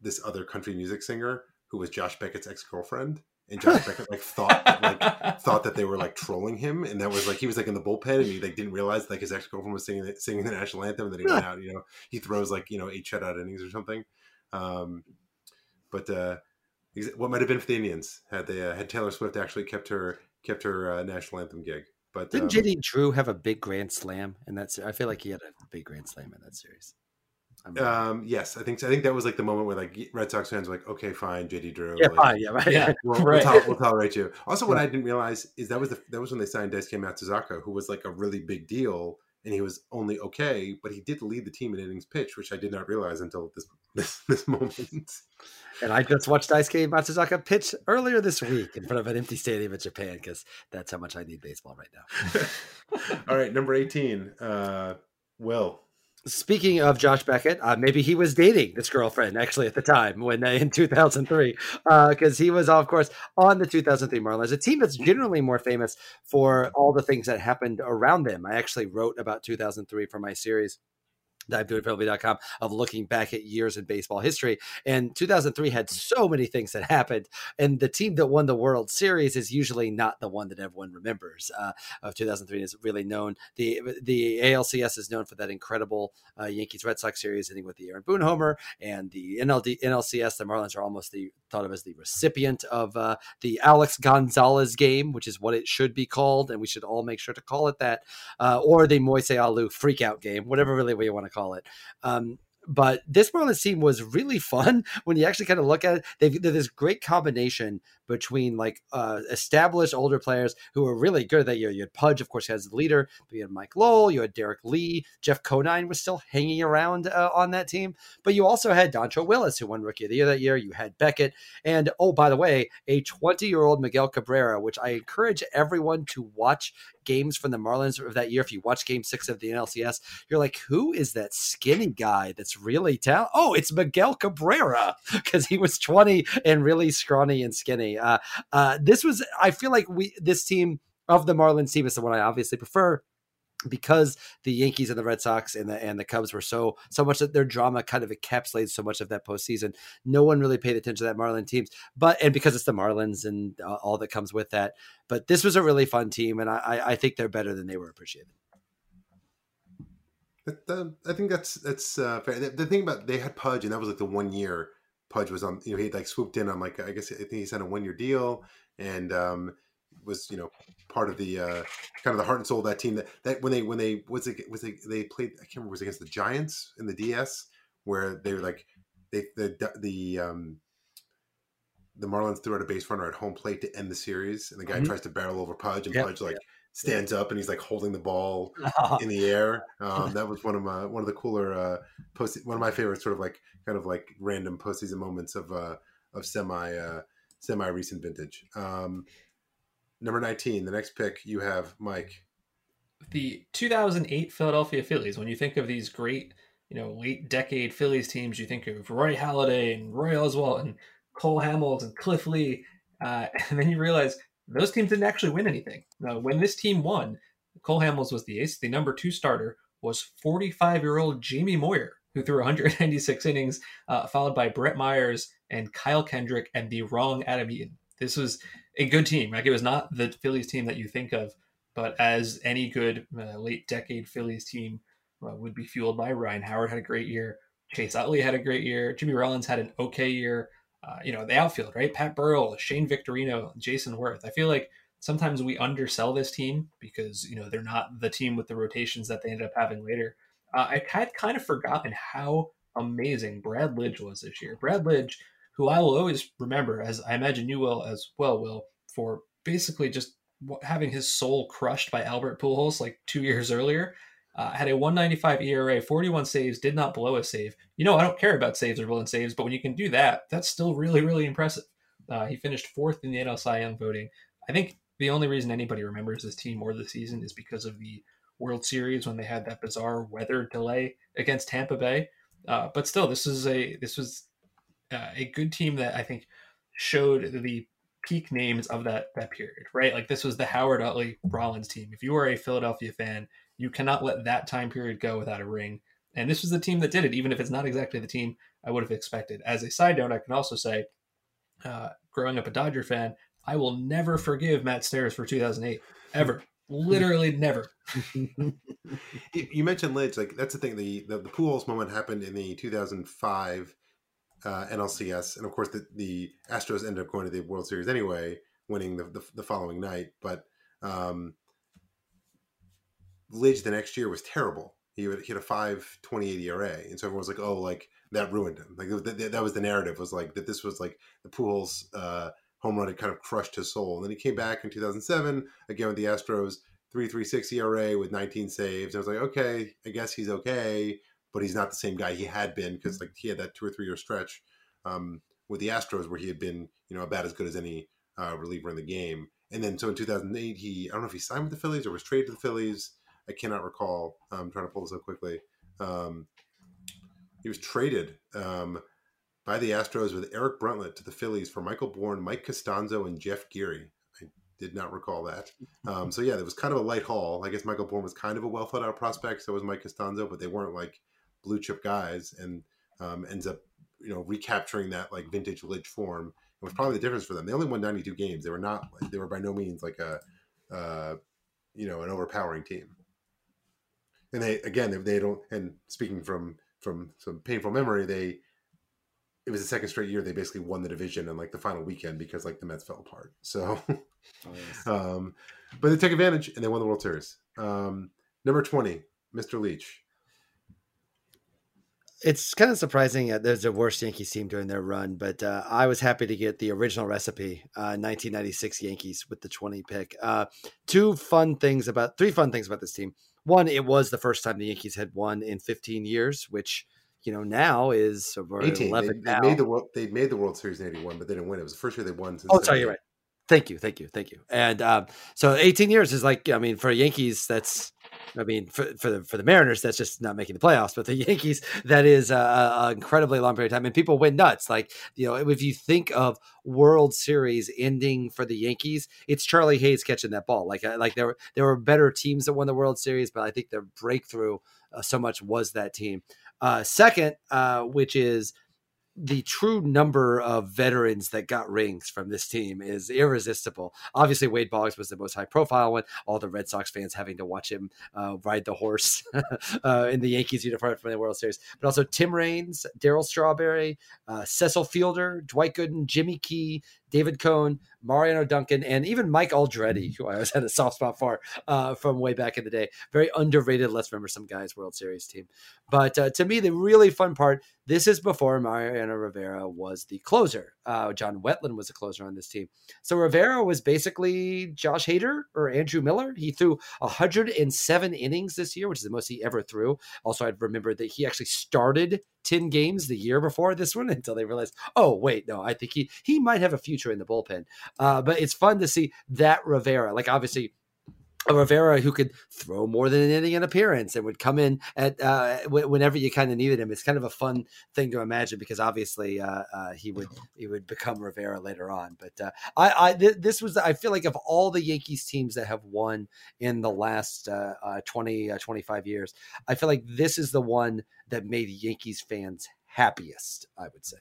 this other country music singer who was Josh Beckett's ex girlfriend and Josh Beckett like thought that, like thought that they were like trolling him, and that was like he was like in the bullpen, and he like didn't realize like his ex girlfriend was singing singing the national anthem, and then he went out. You know, he throws like you know eight shutout innings or something. Um, but uh, what might have been for the Indians had they uh, had Taylor Swift actually kept her kept her uh, national anthem gig. But didn't um, JD Drew have a big grand slam in that? I feel like he had a big grand slam in that series. Um, yes, I think so. I think that was like the moment where like Red Sox fans were like, okay, fine, JD Drew. Yeah, like, fine, yeah, right. Yeah, we'll, right. We'll, we'll, tolerate you. Also, what I didn't realize is that was the that was when they signed Daisuke Matsuzaka, who was like a really big deal and he was only okay, but he did lead the team in innings pitch, which I did not realize until this this, this moment. And I just watched Daisuke Matsuzaka pitch earlier this week in front of an empty stadium in Japan because that's how much I need baseball right now. All right, number 18, uh, Will. Speaking of Josh Beckett, uh, maybe he was dating this girlfriend actually at the time when uh, in 2003, because uh, he was, of course, on the 2003 Marlins, a team that's generally more famous for all the things that happened around them. I actually wrote about 2003 for my series divedoingpenalty.com of looking back at years in baseball history. And 2003 had so many things that happened. And the team that won the World Series is usually not the one that everyone remembers. Uh, of 2003 is really known. The the ALCS is known for that incredible uh, Yankees Red Sox series ending with the Aaron Boone homer. And the NLD, NLCS, the Marlins are almost the thought of as the recipient of uh, the Alex Gonzalez game, which is what it should be called. And we should all make sure to call it that. Uh, or the Moise Alou freakout game, whatever really you want to call it. Um, but this Marlins team was really fun when you actually kind of look at it. They've they're this great combination between like uh, established older players who were really good that year. You had Pudge, of course, as the leader. But you had Mike Lowell, you had Derrek Lee, Jeff Conine was still hanging around uh, on that team. But you also had Dontrelle Willis, who won Rookie of the Year that year. You had Beckett, and oh, by the way, a 20 year old Miguel Cabrera, which I encourage everyone to watch games from the Marlins of that year. If you watch Game Six of the NLCS, you're like, who is that skinny guy that's really talented? Oh, it's Miguel Cabrera because he was 20 and really scrawny and skinny. Uh, uh, this was, I feel like we this team of the Marlins team is the one I obviously prefer because the Yankees and the Red Sox and the and the Cubs were so so much that their drama kind of encapsulates so much of that postseason. No one really paid attention to that Marlin teams, but and because it's the Marlins and uh, all that comes with that. But this was a really fun team, and I I think they're better than they were appreciated. I think that's that's uh, fair. The, the, thing about they had Pudge, and that was like the one year Pudge was on. You know, he like swooped in on like I guess I think he signed a one year deal, and um, was you know part of the uh, kind of the heart and soul of that team. That, that when they when they was it was they they played I can't remember was against the Giants in the DS where they were like they the the um, the Marlins threw out a base runner at home plate to end the series, and the guy mm-hmm. tries to barrel over Pudge, and yep. Pudge like stands up and he's like holding the ball in the air. Um, that was one of my one of the cooler uh, post one of my favorite sort of like kind of like random postseason moments of uh, of semi uh, semi recent vintage. Um, number nineteen, the next pick you have Mike. The 2008 Philadelphia Phillies. When you think of these great, you know, late decade Phillies teams, you think of Roy Halladay and Roy Oswalt and Cole Hamels and Cliff Lee, uh, and then you realize those teams didn't actually win anything. Now, when this team won, Cole Hamels was the ace. The number two starter was 45 year old Jamie Moyer, who threw 196 innings, uh, followed by Brett Myers and Kyle Kendrick and the wrong Adam Eaton. This was a good team. Like it was not the Phillies team that you think of, but as any good uh, late decade Phillies team uh, would be fueled by, Ryan Howard had a great year. Chase Utley had a great year. Jimmy Rollins had an okay year uh, you know, the outfield, right? Pat Burrell, Shane Victorino, Jayson Werth. I feel like sometimes we undersell this team because, you know, they're not the team with the rotations that they ended up having later. Uh, I had kind of forgotten how amazing Brad Lidge was this year. Brad Lidge, who I will always remember, as I imagine you will as well, Will, for basically just having his soul crushed by Albert Pujols like two years earlier. Uh, had a 195 ERA, 41 saves, did not blow a save. You know, I don't care about saves or blown saves, but when you can do that, that's still really, really impressive. Uh, he finished fourth in the NL Cy Young voting. I think the only reason anybody remembers this team or the season is because of the World Series when they had that bizarre weather delay against Tampa Bay. Uh, but still, this is a this was uh, a good team that I think showed the peak names of that that period, right? Like this was the Howard Utley Rollins team. If you are a Philadelphia fan, you cannot let that time period go without a ring. And this was the team that did it, even if it's not exactly the team I would have expected. As a side note, I can also say, uh, growing up a Dodger fan, I will never forgive Matt Stairs for 2008, ever. Literally never. you mentioned Lidge, like that's the thing. The the, the Pujols moment happened in the 2005 uh, NLCS, and of course the, the Astros ended up going to the World Series anyway, winning the the, the following night. But um, Lidge the next year was terrible. He hit a five twenty eight ERA, and so everyone was like, "Oh, like that ruined him." Like that, that was the narrative was like that. This was like the Pujols uh, home run had kind of crushed his soul. And then he came back in two thousand seven again with the Astros, 3.36 ERA with 19 saves. I was like, okay, I guess he's okay, but he's not the same guy he had been because like he had that two or three year stretch um, with the Astros where he had been, you know, about as good as any uh, reliever in the game. And then so in 2008, he I don't know if he signed with the Phillies or was traded to the Phillies. I cannot recall. I'm trying to pull this up quickly. Um, he was traded um, by the Astros with Eric Bruntlett to the Phillies for Michael Bourn, Mike Costanzo, and Jeff Geary. I did not recall that. Um, so yeah, it was kind of a light haul. I guess Michael Bourn was kind of a well thought out prospect. So was Mike Costanzo, but they weren't like blue chip guys. And um, ends up you know recapturing that like vintage Lidge form. It was probably the difference for them. They only won 92 games. They were not. They were by no means like a uh, you know an overpowering team. And they again they don't. And speaking from from some painful memory, they it was the second straight year they basically won the division on like the final weekend because like the Mets fell apart. So, oh, yes. um, but they took advantage and they won the World Series. Um, number twenty, Mr. Leitch. It's kind of surprising that there's a worst Yankees team during their run, but uh, I was happy to get the original recipe, uh, 1996 Yankees with the 20 pick. Uh, two fun things about, three fun things about this team. One, it was the first time the Yankees had won in 15 years, which you know now is over 18. 11 they, they made the world they made the World Series in 81 but they didn't win it was the first year they won since Oh sorry you're right. Thank you, thank you, thank you. And um, so 18 years is like I mean for Yankees that's I mean, for, for the for the Mariners, that's just not making the playoffs. But the Yankees, that is an incredibly long period of time, and people went nuts. Like you know, if you think of World Series ending for the Yankees, it's Charlie Hayes catching that ball. Like uh, like there were there were better teams that won the World Series, but I think their breakthrough uh, so much was that team. Uh, second, uh, which is the true number of veterans that got rings from this team is irresistible. Obviously, Wade Boggs was the most high profile one. All the Red Sox fans having to watch him uh, ride the horse uh, in the Yankees uniform from the World Series. But also Tim Raines, Darryl Strawberry, uh, Cecil Fielder, Dwight Gooden, Jimmy Key, David Cone, Mariano Duncan, and even Mike Aldrete, who I always had a soft spot for uh, from way back in the day. Very underrated, let's remember some guys World Series team. But uh, to me, the really fun part this is before Mariano Rivera was the closer. Uh, John Wetteland was a closer on this team. So Rivera was basically Josh Hader or Andrew Miller. He threw 107 innings this year, which is the most he ever threw. Also, I'd remember that he actually started 10 games the year before this one until they realized, oh, wait, no, I think he he might have a future in the bullpen. Uh, but it's fun to see that Rivera. Like, obviously, a Rivera who could throw more than an inning in appearance and would come in at uh, whenever you kind of needed him. It's kind of a fun thing to imagine because obviously uh, uh, he would he would become Rivera later on. But uh, I, I th- this was I feel like of all the Yankees teams that have won in the last uh, uh, 20 25 years, I feel like this is the one that made Yankees fans happiest. I would say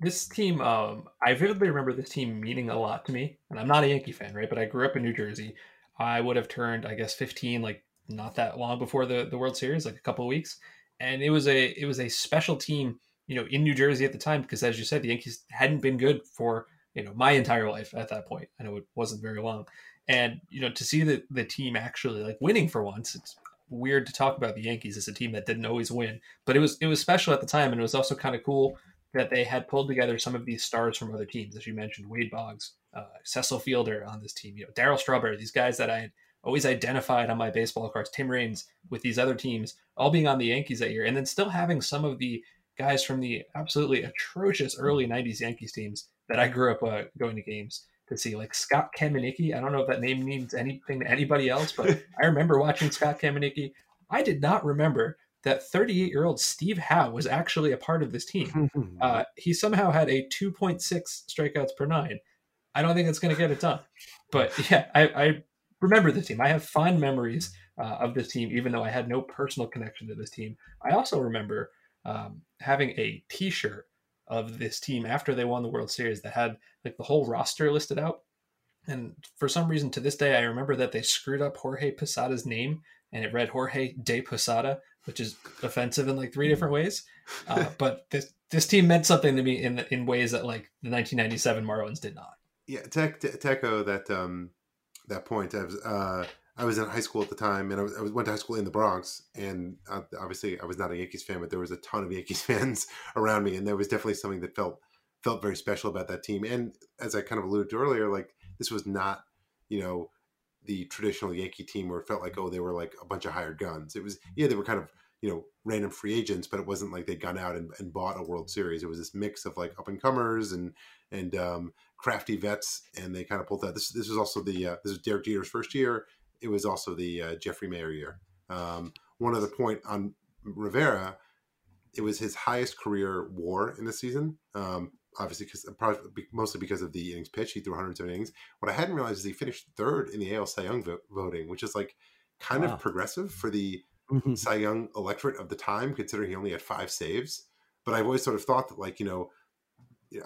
this team um, i vividly remember this team meaning a lot to me and i'm not a yankee fan right but i grew up in new jersey I would have turned, I guess, 15, like not that long before the, the World Series, like a couple of weeks. And it was a it was a special team, you know, in New Jersey at the time because, as you said, the Yankees hadn't been good for you know my entire life at that point. I know it wasn't very long, and you know to see the the team actually like winning for once, it's weird to talk about the Yankees as a team that didn't always win, but it was it was special at the time, and it was also kind of cool that they had pulled together some of these stars from other teams, as you mentioned, Wade Boggs, uh, Cecil Fielder on this team, you know, Darryl Strawberry, these guys that I had always identified on my baseball cards, Tim Raines with these other teams, all being on the Yankees that year, and then still having some of the guys from the absolutely atrocious early '90s Yankees teams that I grew up uh, going to games to see, like Scott Kamieniecki. I don't know if that name means anything to anybody else, but I remember watching Scott Kamieniecki. I did not remember that 38 year old Steve Howe was actually a part of this team. Uh, he somehow had a 2.6 strikeouts per nine. I don't think it's going to get it done. But yeah, I, I, remember the team. I have fond memories uh, of this team, even though I had no personal connection to this team. I also remember um, having a T-shirt of this team after they won the World Series that had like the whole roster listed out. And for some reason, to this day, I remember that they screwed up Jorge Posada's name, and it read Jorge de Posada, which is offensive in like three different ways. Uh, but this this team meant something to me in in ways that like the 1997 Marlins did not. Yeah, to, to, to echo that um, that point, I was uh, I was in high school at the time, and I, was, I went to high school in the Bronx, and uh, obviously I was not a Yankees fan, but there was a ton of Yankees fans around me, and there was definitely something that felt felt very special about that team. And as I kind of alluded to earlier, like this was not, you know, the traditional Yankee team where it felt like oh they were like a bunch of hired guns. It was yeah they were kind of you know random free agents, but it wasn't like they'd gone out and, and bought a World Series. It was this mix of like up and comers and and um, crafty vets, and they kind of pulled that. This this was also the uh, this was Derek Jeter's first year. It was also the uh, Jeffrey Maier year. Um, one other point on Rivera, it was his highest career WAR in the season. Um, obviously, because mostly because of the innings pitch, he threw 107 innings. What I hadn't realized is he finished third in the AL Cy Young vo- voting, which is like kind wow. of progressive for the mm-hmm. Cy Young electorate of the time, considering he only had five saves. But I've always sort of thought that, like, you know,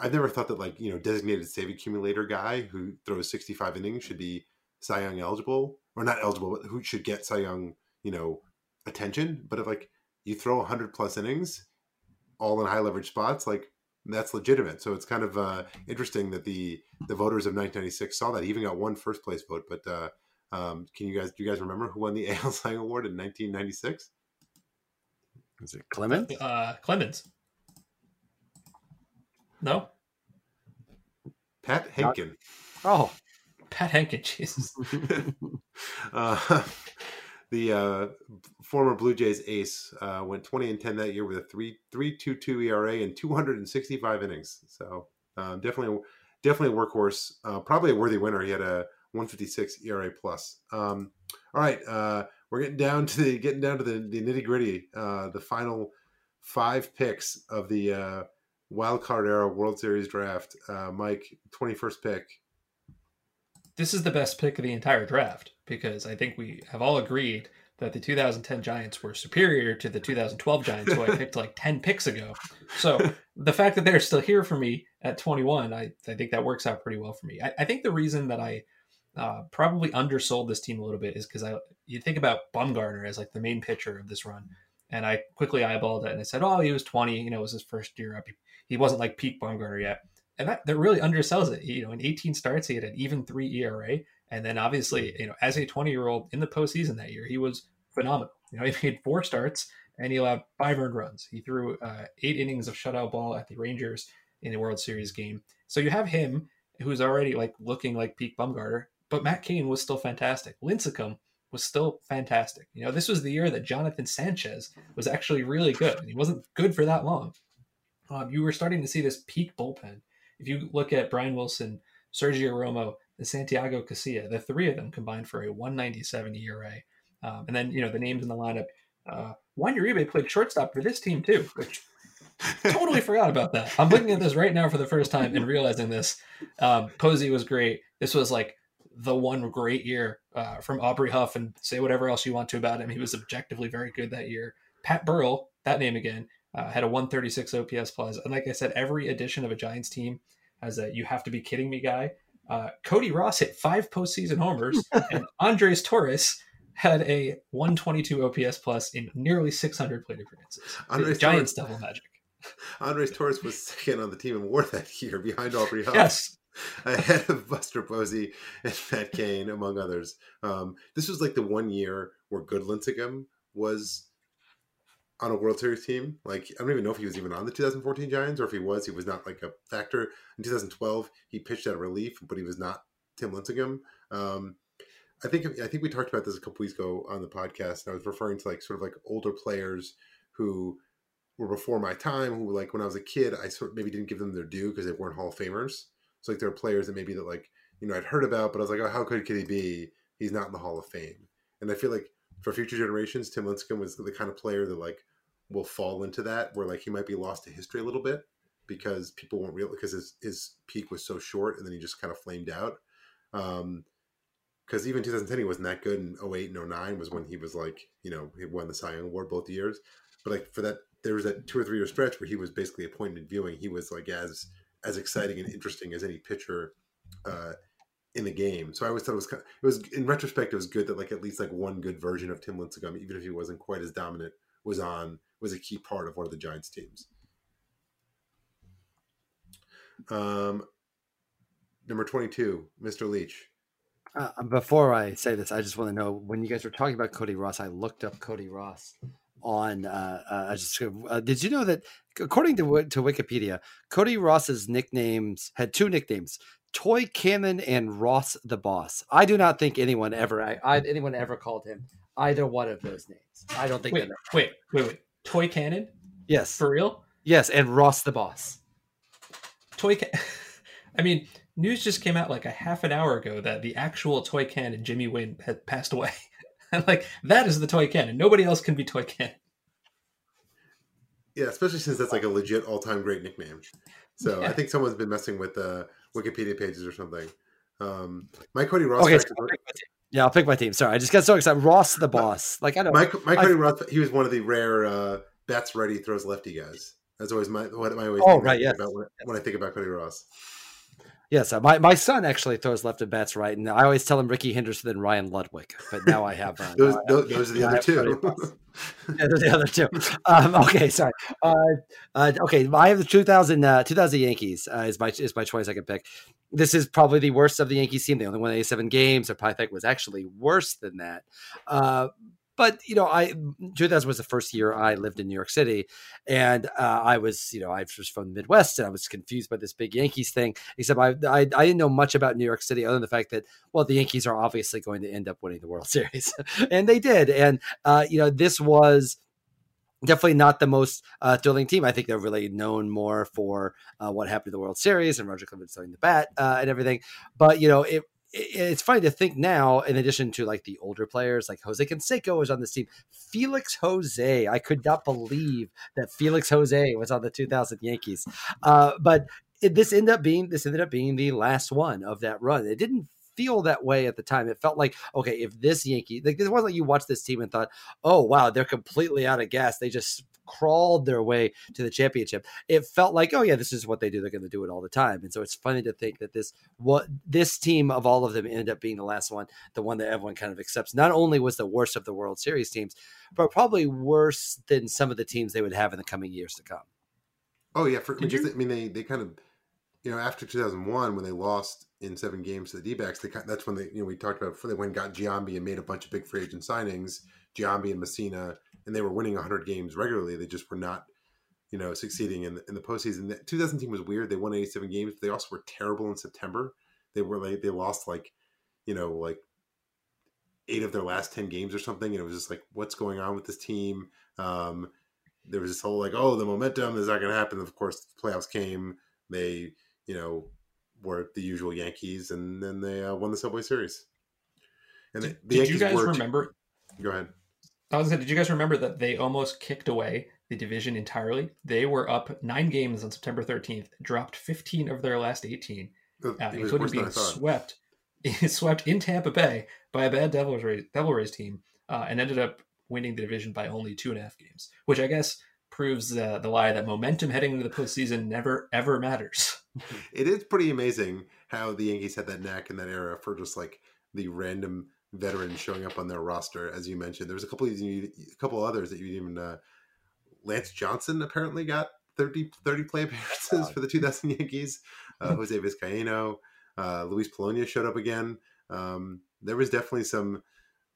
I've never thought that, like, you know, designated save accumulator guy who throws 65 innings should be Cy Young eligible, or not eligible, but who should get Cy Young, you know, attention. But if, like, you throw 100 plus innings, all in high leverage spots, like, that's legitimate. So it's kind of uh, interesting that the the voters of 1996 saw that. He even got one first place vote, but uh, um, can you guys do you guys remember who won the AL Cy Award in 1996? Is it Clemens? Uh, Clemens. No. Pat Hentgen. Oh, Pat Hentgen. Jesus. uh, the uh, former Blue Jays ace uh, went 20 and 10 that year with a 3 3.22 ERA and 265 innings. So um, definitely, definitely a workhorse. Uh, probably a worthy winner. He had a 156 ERA plus. Um, all right, uh, we're getting down to the getting down to the, the nitty gritty. Uh, the final five picks of the uh, wild card era World Series draft. Uh, Mike, 21st pick. This is the best pick of the entire draft because I think we have all agreed that the 2010 Giants were superior to the 2012 Giants, who I picked like 10 picks ago. So the fact that they're still here for me at 21, I, I think that works out pretty well for me. I, I think the reason that I uh, probably undersold this team a little bit is because I you think about Bumgarner as like the main pitcher of this run, and I quickly eyeballed it and I said, oh, he was 20, you know, it was his first year up. He, he wasn't like peak Bumgarner yet, and that, that really undersells it. You know, in 18 starts, he had an even three ERA, and then obviously, you know, as a 20 year old in the postseason that year, he was phenomenal. You know, he made four starts and he allowed five earned runs. He threw uh, eight innings of shutout ball at the Rangers in the World Series game. So you have him who's already like looking like peak Bumgarner, but Matt Cain was still fantastic. Lincecum was still fantastic. You know, this was the year that Jonathan Sanchez was actually really good. And he wasn't good for that long. Um, you were starting to see this peak bullpen. If you look at Brian Wilson, Sergio Romo, and Santiago Casilla, the three of them combined for a 197 ERA. Um, and then, you know, the names in the lineup. Uh, Juan Uribe played shortstop for this team too, which totally forgot about that. I'm looking at this right now for the first time and realizing this. Um, Posey was great. This was like the one great year uh, from Aubrey Huff, and say whatever else you want to about him. He was objectively very good that year. Pat Burrell, that name again, uh, had a 136 OPS plus. plus, and like I said, every edition of a Giants team has a "you have to be kidding me" guy. Uh, Cody Ross hit five postseason homers, and Andres Torres had a 122 OPS plus in nearly 600 plate appearances. Andres Giants Torres, double magic. Andres Torres was second on the team in WAR that year behind Aubrey Huff. Yes, ahead of Buster Posey and Matt Cain, among others. Um, this was like the one year where Good Lincecum was on a World Series team. Like I don't even know if he was even on the 2014 Giants or if he was, he was not like a factor. In 2012, he pitched at relief, but he was not Tim Lincecum. Um, I think I think we talked about this a couple weeks ago on the podcast, and I was referring to like sort of like older players who were before my time, who like when I was a kid, I sort of maybe didn't give them their due because they weren't Hall of Famers. So like there are players that maybe that like you know I'd heard about, but I was like, oh, how good could he be? He's not in the Hall of Fame. And I feel like for future generations, Tim Lincecum was the kind of player that like will fall into that, where like he might be lost to history a little bit because people won't real because his his peak was so short and then he just kind of flamed out. Um, because even 2010 he wasn't that good, and 08 and 09 was when he was like you know he won the Cy Young Award both years. But like for that, there was that two or three year stretch where he was basically appointed viewing. He was like as as exciting and interesting as any pitcher uh, in the game. So I always thought it was kind of, it was in retrospect it was good that like at least like one good version of Tim Lincecum, even if he wasn't quite as dominant, was on was a key part of one of the Giants teams. Um, number twenty-two, Mr. Leitch. Uh, before I say this, I just want to know when you guys were talking about Cody Ross, I looked up Cody Ross on uh, uh, just, uh, did you know that according to to Wikipedia, Cody Ross's nicknames had two nicknames: Toy Cannon and Ross the Boss. I do not think anyone ever I, I, anyone ever called him either one of those names. I don't think. Wait, wait, wait, wait. Toy Cannon? Yes. For real? Yes, and Ross the Boss. Toy. Can- I mean, news just came out like a half an hour ago that the actual Toy Cannon, Jimmy Wynn, had passed away. and like that is the Toy Cannon. Nobody else can be Toy Cannon. Yeah, especially since that's like a legit all-time great nickname. So Yeah. I think someone's been messing with uh, Wikipedia pages or something. Um, Mike Cody Ross. Okay, so I'll were- pick my team. yeah, I'll pick my team. Sorry, I just got so excited. Ross the Boss. Like I don't. Mike, Mike I- Cody Ross. He was one of the rare uh, bats ready throws lefty guys. That's always my what I always Oh, think right, yes. about when, when I think about Cody Ross. Yes, uh, my, my son actually throws left and bats right, and I always tell him Rickey Henderson and Ryan Ludwick. But now I have uh, Those those, those are the other two. Yeah, they're the other two. Um, okay, sorry. Uh, uh, okay, I have the 2000, uh, 2000 Yankees uh, is my is my choice I could pick. This is probably the worst of the Yankees team. They only won 87 games. Their Pythag was actually worse than that. But you know, I 2000 was the first year I lived in New York City, and uh, I was you know I was from the Midwest, and I was confused by this big Yankees thing. Except I, I I didn't know much about New York City other than the fact that well the Yankees are obviously going to end up winning the World Series, and they did. And uh, you know this was definitely not the most uh, thrilling team. I think they're really known more for uh, what happened to the World Series and Roger Clemens throwing the bat uh, and everything. But you know, it it's funny to think now. In addition to like the older players, like Jose Canseco was on this team. Felix Jose, I could not believe that Felix Jose was on the 2000 Yankees. Uh, but it, this ended up being this ended up being the last one of that run. It didn't feel that way at the time. It felt like okay, if this Yankee, like it wasn't like you watched this team and thought, oh wow, they're completely out of gas. They just crawled their way to the championship. It felt like, oh yeah, this is what they do. They're going to do it all the time. And so it's funny to think that this what this team of all of them ended up being the last one, the one that everyone kind of accepts. Not only was the worst of the World Series teams, but probably worse than some of the teams they would have in the coming years to come. Oh yeah, for, I mean, just, you- I mean they they kind of you know after 2001 when they lost in seven games to the D-backs, they that's when they you know we talked about before they went and got Giambi and made a bunch of big free agent signings, Giambi and Mussina, and they were winning 100 games regularly. They just were not you know succeeding in the, in the postseason. The 2000 team was weird. They won 87 games, but they also were terrible in September. They were like they lost like you know like eight of their last 10 games or something, and it was just like what's going on with this team. Um, there was this whole like, oh, the momentum is not going to happen. Of course, the playoffs came. They, you know, were the usual Yankees, and then they uh, won the Subway Series. And Did, the, the did you guys remember? Go ahead. I was gonna, did you guys remember that they almost kicked away the division entirely? They were up nine games on September 13th, dropped 15 of their last 18, It uh, was including worse than I being swept, swept in Tampa Bay by a bad Devil Rays, Devil Rays team, uh, and ended up winning the division by only two and a half games, which I guess proves uh, the lie that momentum heading into the postseason never ever matters. It is pretty amazing how the Yankees had that knack in that era for just like the random veterans showing up on their roster, as you mentioned. There was a couple of these, a couple others that you even. Uh, Lance Johnson apparently got 30, 30 play appearances for the 2000 Yankees. Uh, Jose Vizcaino, uh, Luis Polonia showed up again. Um, there was definitely some,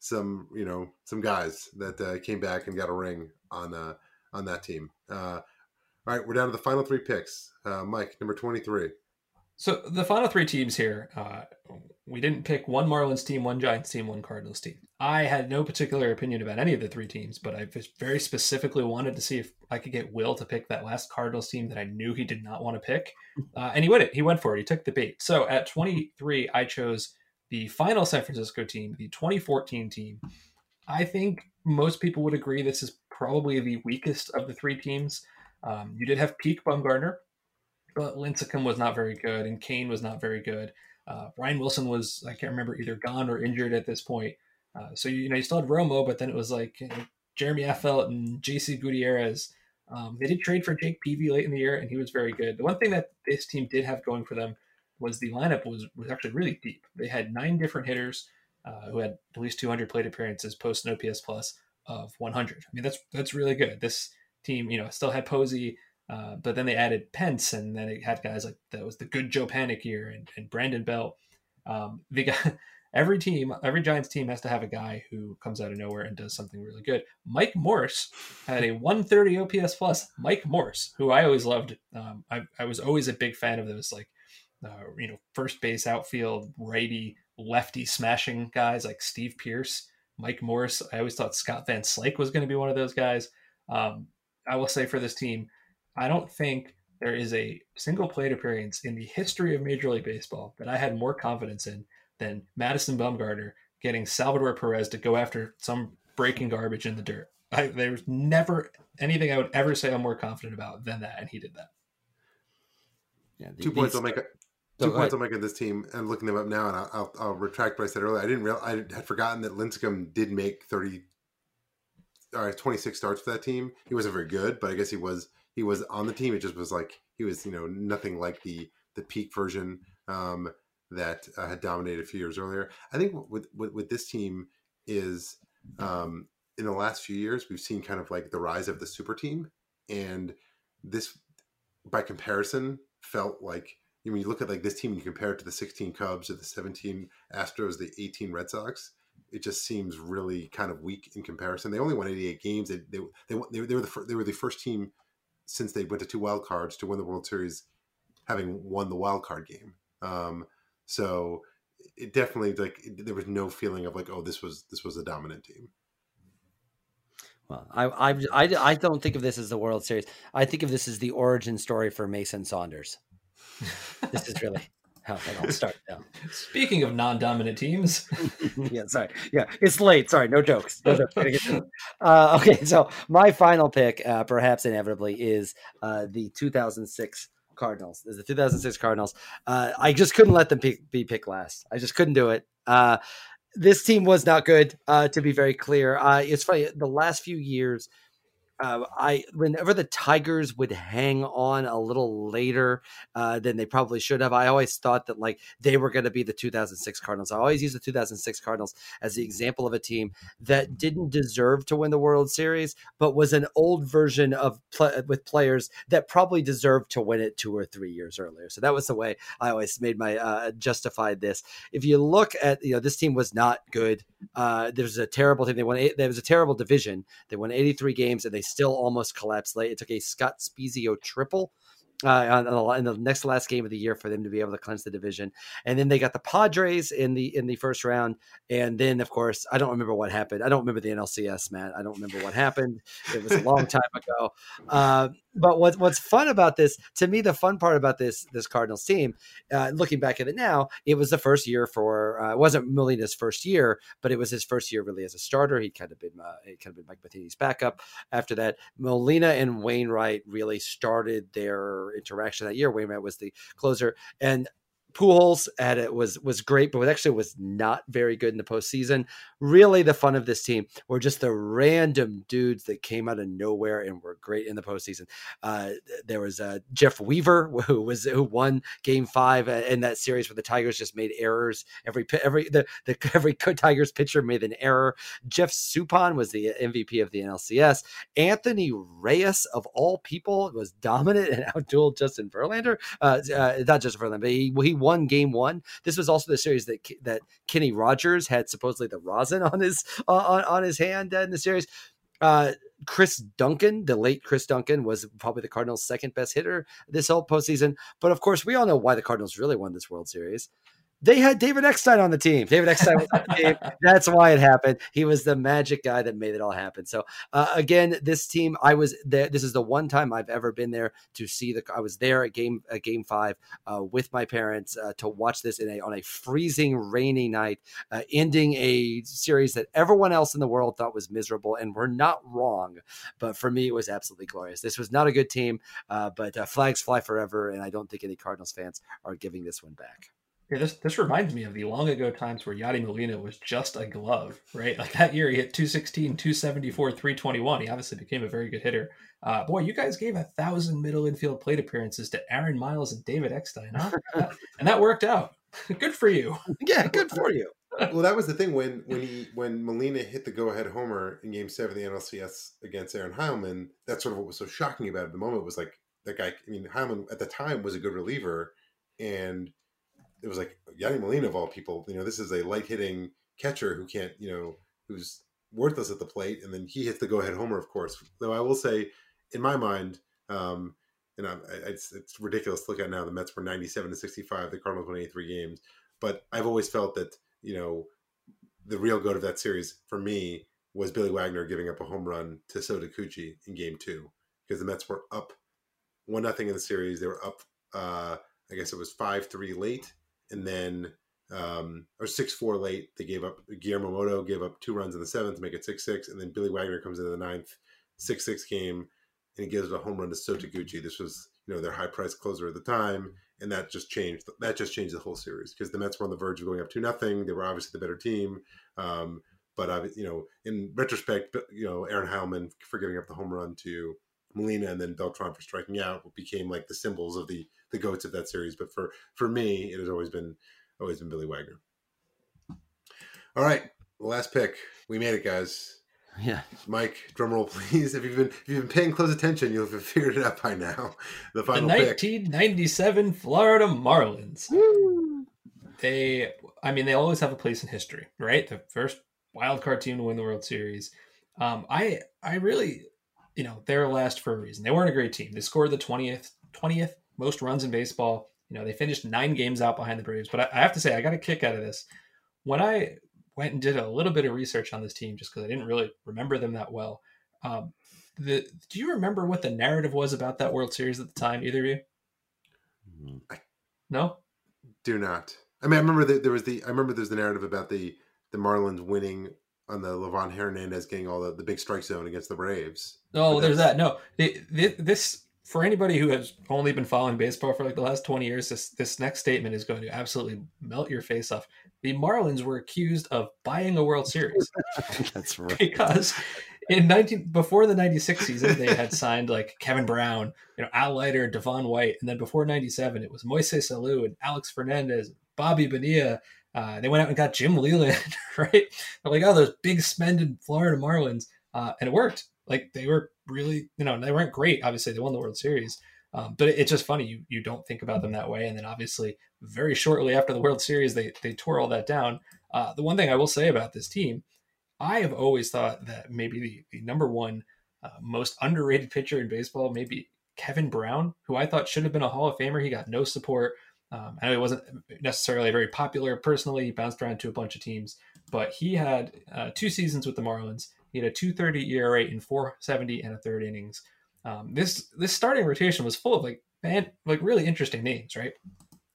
some you know, some guys that uh, came back and got a ring on uh, on that team. Uh, all right, we're down to the final three picks. Uh, Mike, number 23. So the final three teams here, uh, we didn't pick one Marlins team, one Giants team, one Cardinals team. I had no particular opinion about any of the three teams, but I very specifically wanted to see if I could get Will to pick that last Cardinals team that I knew he did not want to pick, uh, and he went it. He went for it. He took the bait. So at 23, I chose the final San Francisco team, the 2014 team. I think most people would agree this is probably the weakest of the three teams. Um, you did have peak Bumgarner, but Lincecum was not very good, and Cain was not very good. Uh, Brian Wilson was, I can't remember, either gone or injured at this point. Uh, so, you know, you still had Romo, but then it was like you know, Jeremy Affeldt and JC Gutierrez. Um, they did trade for Jake Peavy late in the year, and he was very good. The one thing that this team did have going for them was the lineup was, was actually really deep. They had nine different hitters uh, who had at least 200 plate appearances post an OPS plus of 100. I mean, that's that's really good. This team, you know, still had Posey, uh, but then they added Pence, and then it had guys like that was the good Joe Panik year and, and Brandon Belt. Um, every team, every Giants team has to have a guy who comes out of nowhere and does something really good. Mike Morse had a 130 OPS plus. Mike Morse, who I always loved. Um, I, I was always a big fan of those like uh, you know, first base, outfield, righty, lefty smashing guys like Steve Pearce, Mike Morse. I always thought Scott Van Slyke was going to be one of those guys. Um, I will say for this team, I don't think there is a single plate appearance in the history of Major League Baseball that I had more confidence in than Madison Bumgarner getting Salvador Perez to go after some breaking garbage in the dirt. I, there's never anything I would ever say I'm more confident about than that, and he did that. Yeah, the, two points I'll make. Two points I'll make on this team, and looking them up now, and I'll, I'll, I'll, retract what I said earlier. I didn't real I had forgotten that Lincecum did make thirty, or twenty six starts for that team. He wasn't very good, but I guess he was he was on the team. It just was like he was you know nothing like the the peak version um, that uh, had dominated a few years earlier. I think with with, with this team is um, in the last few years we've seen kind of like the rise of the super team, and this by comparison felt like I mean, you look at like this team and you compare it to the 16 Cubs or the 17 Astros, the 18 Red Sox. It just seems really kind of weak in comparison. They only won 88 games. They they they, they were the they were the first team since they went to two wild cards to win the World Series, having won the wild card game. Um, so it definitely like there was no feeling of like oh this was this was a dominant team. Well, I I I don't think of this as the World Series. I think of this as the origin story for Mason Saunders this is really how it all started now. Speaking of non-dominant teams, yeah, sorry, yeah, it's late. Sorry, no jokes. No jokes. uh, okay, so my final pick, uh, perhaps inevitably, is uh, the 2006 Cardinals. Is the 2006 Cardinals? Uh, I just couldn't let them be, be picked last. I just couldn't do it. Uh, this team was not good, uh, to be very clear. it's funny. The last few years uh, I whenever the Tigers would hang on a little later uh, than they probably should have, I always thought that like they were going to be the 2006 Cardinals. I always use the 2006 Cardinals as the example of a team that didn't deserve to win the World Series, but was an old version of pl- with players that probably deserved to win it two or three years earlier. So that was the way I always made my uh, justified this. If you look at you know this team was not good. Uh, there was a terrible team. They won. Eight, there was a terrible division. They won 83 games and they still almost collapsed late. It took a Scott Spiezio triple uh, in the next last game of the year for them to be able to cleanse the division. And then they got the Padres in the in the first round. And then, of course, I don't remember what happened. I don't remember the NLCS, man. I don't remember what happened. It was a long time ago. Uh, but what, what's fun about this, to me, the fun part about this this Cardinals team, uh, looking back at it now, it was the first year for uh, it wasn't Molina's first year, but it was his first year really as a starter. He'd kind of been uh, kind of been Mike Matheny's backup. After that, Molina and Wainwright really started their interaction that year. Wainwright was the closer, and Pujols at it was was great, but actually was not very good in the postseason. Really, the fun of this team were just the random dudes that came out of nowhere and were great in the postseason. Uh, there was uh, Jeff Weaver who was who won Game Five uh, in that series where the Tigers just made errors. Every every the, the every Tigers pitcher made an error. Jeff Suppan was the MVP of the NLCS. Anthony Reyes of all people was dominant and outdueled Justin Verlander. Uh, uh, not Justin Verlander, but he he won game one. This was also the series that that Kenny Rogers had supposedly the rosin on his uh, on, on his hand in the series. Uh, Chris Duncan, the late Chris Duncan, was probably the Cardinals' second best hitter this whole postseason. But of course, we all know why the Cardinals really won this World Series they had David Eckstein on the team. David Eckstein was on the team. That's why it happened. He was the magic guy that made it all happen. So uh, again, this team, I was there. This is the one time I've ever been there to see the. I was there at game at game five uh, with my parents uh, to watch this in a on a freezing rainy night, uh, ending a series that everyone else in the world thought was miserable, and we're not wrong. But for me, it was absolutely glorious. This was not a good team, uh, but uh, flags fly forever, and I don't think any Cardinals fans are giving this one back. Yeah, this this reminds me of the long ago times where Yadi Molina was just a glove, right? Like that year he hit 216, 274, 321. He obviously became a very good hitter. Uh, boy, you guys gave a thousand middle infield plate appearances to Aaron Miles and David Eckstein, huh? and that worked out. good for you. Yeah, good for you. well, that was the thing when when he when Molina hit the go ahead homer in Game Seven of the NLCS against Aaron Heilman. That's sort of what was so shocking about it. At The moment was like that guy. I mean, Heilman at the time was a good reliever, and it was like Yadi Molina of all people. You know, this is a light hitting catcher who can't, you know, who's worthless at the plate, and then he hits the go ahead homer, of course. Though I will say, in my mind, um, and I'm, it's it's ridiculous to look at now. The Mets were 97 to 65. The Cardinals won 83 games, but I've always felt that you know the real goat of that series for me was Billy Wagner giving up a home run to So Taguchi in Game Two because the Mets were up one nothing in the series. They were up, uh, I guess it was five three late, and then um, or six four late. They gave up Guillermo Mota gave up two runs in the seventh make it six six, and then Billy Wagner comes into the ninth, six six game, and he gives a home run to So Taguchi. This was you know their high price closer at the time, and that just changed that just changed the whole series because the Mets were on the verge of going up two nothing. They were obviously the better team. Um, but I, you know, in retrospect, you know, Aaron Heilman for giving up the home run to Molina and then Beltran for striking out became like the symbols of the the goats of that series. But for for me, it has always been always been Billy Wagner. All right, last pick. We made it, guys. Yeah, Mike, drum roll, please. If you've been if you've been paying close attention, you'll have figured it out by now. The The final pick. 1997 Florida Marlins. They, I mean, they always have a place in history, right? The first wild card team to win the World Series. Um, I, I really, you know, they're last for a reason. They weren't a great team. They scored the 20th, 20th most runs in baseball. You know, they finished nine games out behind the Braves. But I, I have to say, I got a kick out of this. When I went and did a little bit of research on this team, just because I didn't really remember them that well. Um, the, do you remember what the narrative was about that World Series at the time? Either of you? No. Do not. I mean, I remember that there was the. I remember there's the narrative about the the Marlins winning on the Livan Hernandez getting all the, the big strike zone against the Braves. Oh, But there's that. No, the, the, this for anybody who has only been following baseball for like the last 20 years, this this next statement is going to absolutely melt your face off. The Marlins were accused of buying a World Series that's right. because in 19 before the 96 season they had signed like Kevin Brown, you know, Al Leiter, Devon White, and then before 97 it was Moises Alou and Alex Fernandez, Bobby Bonilla. Uh, they went out and got Jim Leyland, right? They're like, oh, those big spending Florida Marlins, uh, and it worked. Like they were really, you know, they weren't great. Obviously, they won the World Series, um, but it, it's just funny you you don't think about them that way. And then obviously, very shortly after the World Series, they they tore all that down. Uh, the one thing I will say about this team, I have always thought that maybe the, the number one uh, most underrated pitcher in baseball, maybe Kevin Brown, who I thought should have been a Hall of Famer. He got no support. Um, I know he wasn't necessarily very popular personally. He bounced around to a bunch of teams, but he had uh, two seasons with the Marlins. He had a 230 ERA in 470 and a third innings. Um, this this starting rotation was full of like man, like really interesting names, right?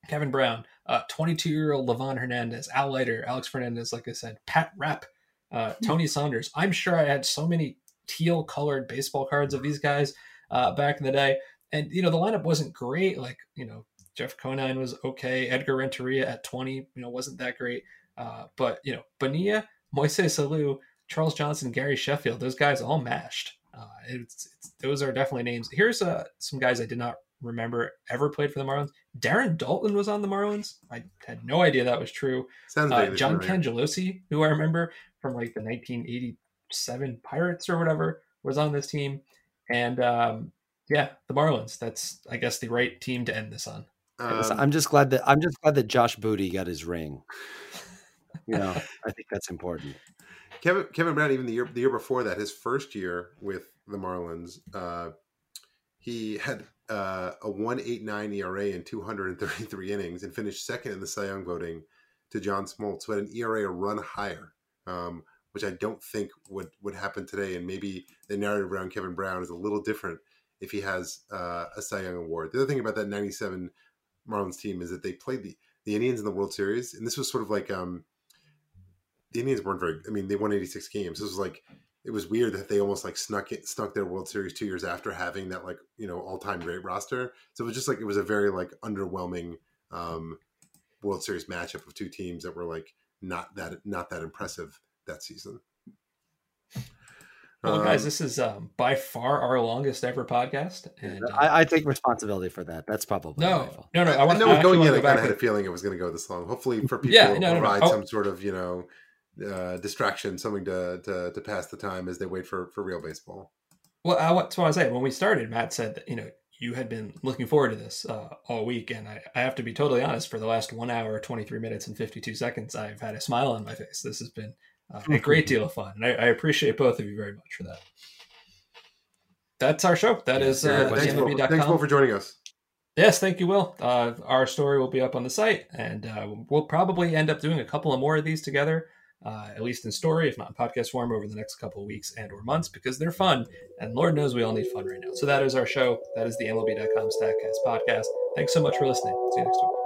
Kevin Brown, 22 year old Livan Hernandez, Al Leiter, Alex Fernandez, like I said, Pat Rapp, uh, Tony Saunders. I'm sure I had so many teal colored baseball cards of these guys uh, back in the day. And, you know, the lineup wasn't great. Like, you know, Jeff Conine was okay. Edgar Renteria at 20, you know, wasn't that great. Uh, but, you know, Bonilla, Moises Alou, Charles Johnson, Gary Sheffield, those guys all mashed. Uh, it's, it's, those are definitely names. Here's uh, some guys I did not remember ever played for the Marlins. Darren Daulton was on the Marlins. I had no idea that was true. Sounds Uh, John. Cangelosi, who I remember from like the 1987 Pirates or whatever, was on this team. And um, yeah, the Marlins. That's I guess the right team to end this on. Um, I'm just glad that I'm just glad that Josh Booty got his ring. You know, I think that's important. Kevin Kevin Brown, even the year the year before that, his first year with the Marlins, uh, he had uh, a one eight nine ERA in two hundred and thirty three innings, and finished second in the Cy Young voting to John Smoltz, who had an ERA a run higher, um, which I don't think would would happen today. And maybe the narrative around Kevin Brown is a little different if he has uh, a Cy Young award. The other thing about that ninety seven Marlins team is that they played the the Indians in the World Series, and this was sort of like. Um, the Indians weren't very. I mean, they won 86 games. This was like it was weird that they almost like snuck it, snuck their World Series two years after having that like you know all time great roster. So it was just like it was a very like underwhelming um, World Series matchup of two teams that were like not that not that impressive that season. Well, guys, Um, this is um, by far our longest ever podcast. And uh, I, I take responsibility for that. That's probably my no, fault. no, no. I I, want know to going in, go I kind back of had a feeling it was going to go this long. Hopefully, for people, Yeah, it no, no, no. provide Oh. some sort of you know uh, distraction, something to, to to pass the time as they wait for for real baseball. Well, I, that's what I say. When we started, Matt said that you know you had been looking forward to this uh, all week, and I, I have to be totally honest. For the last one hour, twenty three minutes, and fifty two seconds, I've had a smile on my face. This has been uh, a great deal of fun, and I, I appreciate both of you very much for that. that's our show. That is Yeah, uh, thanks, Will, MLB.com. thanks, Will, for joining us. Yes, thank you, Will. Uh, our story will be up on the site, and uh, we'll probably end up doing a couple of more of these together, uh, at least in story, if not in podcast form, over the next couple of weeks and or months, because they're fun, and Lord knows we all need fun right now. So that is our show. That is the MLB.com Statcast podcast. Thanks so much for listening. See you next week.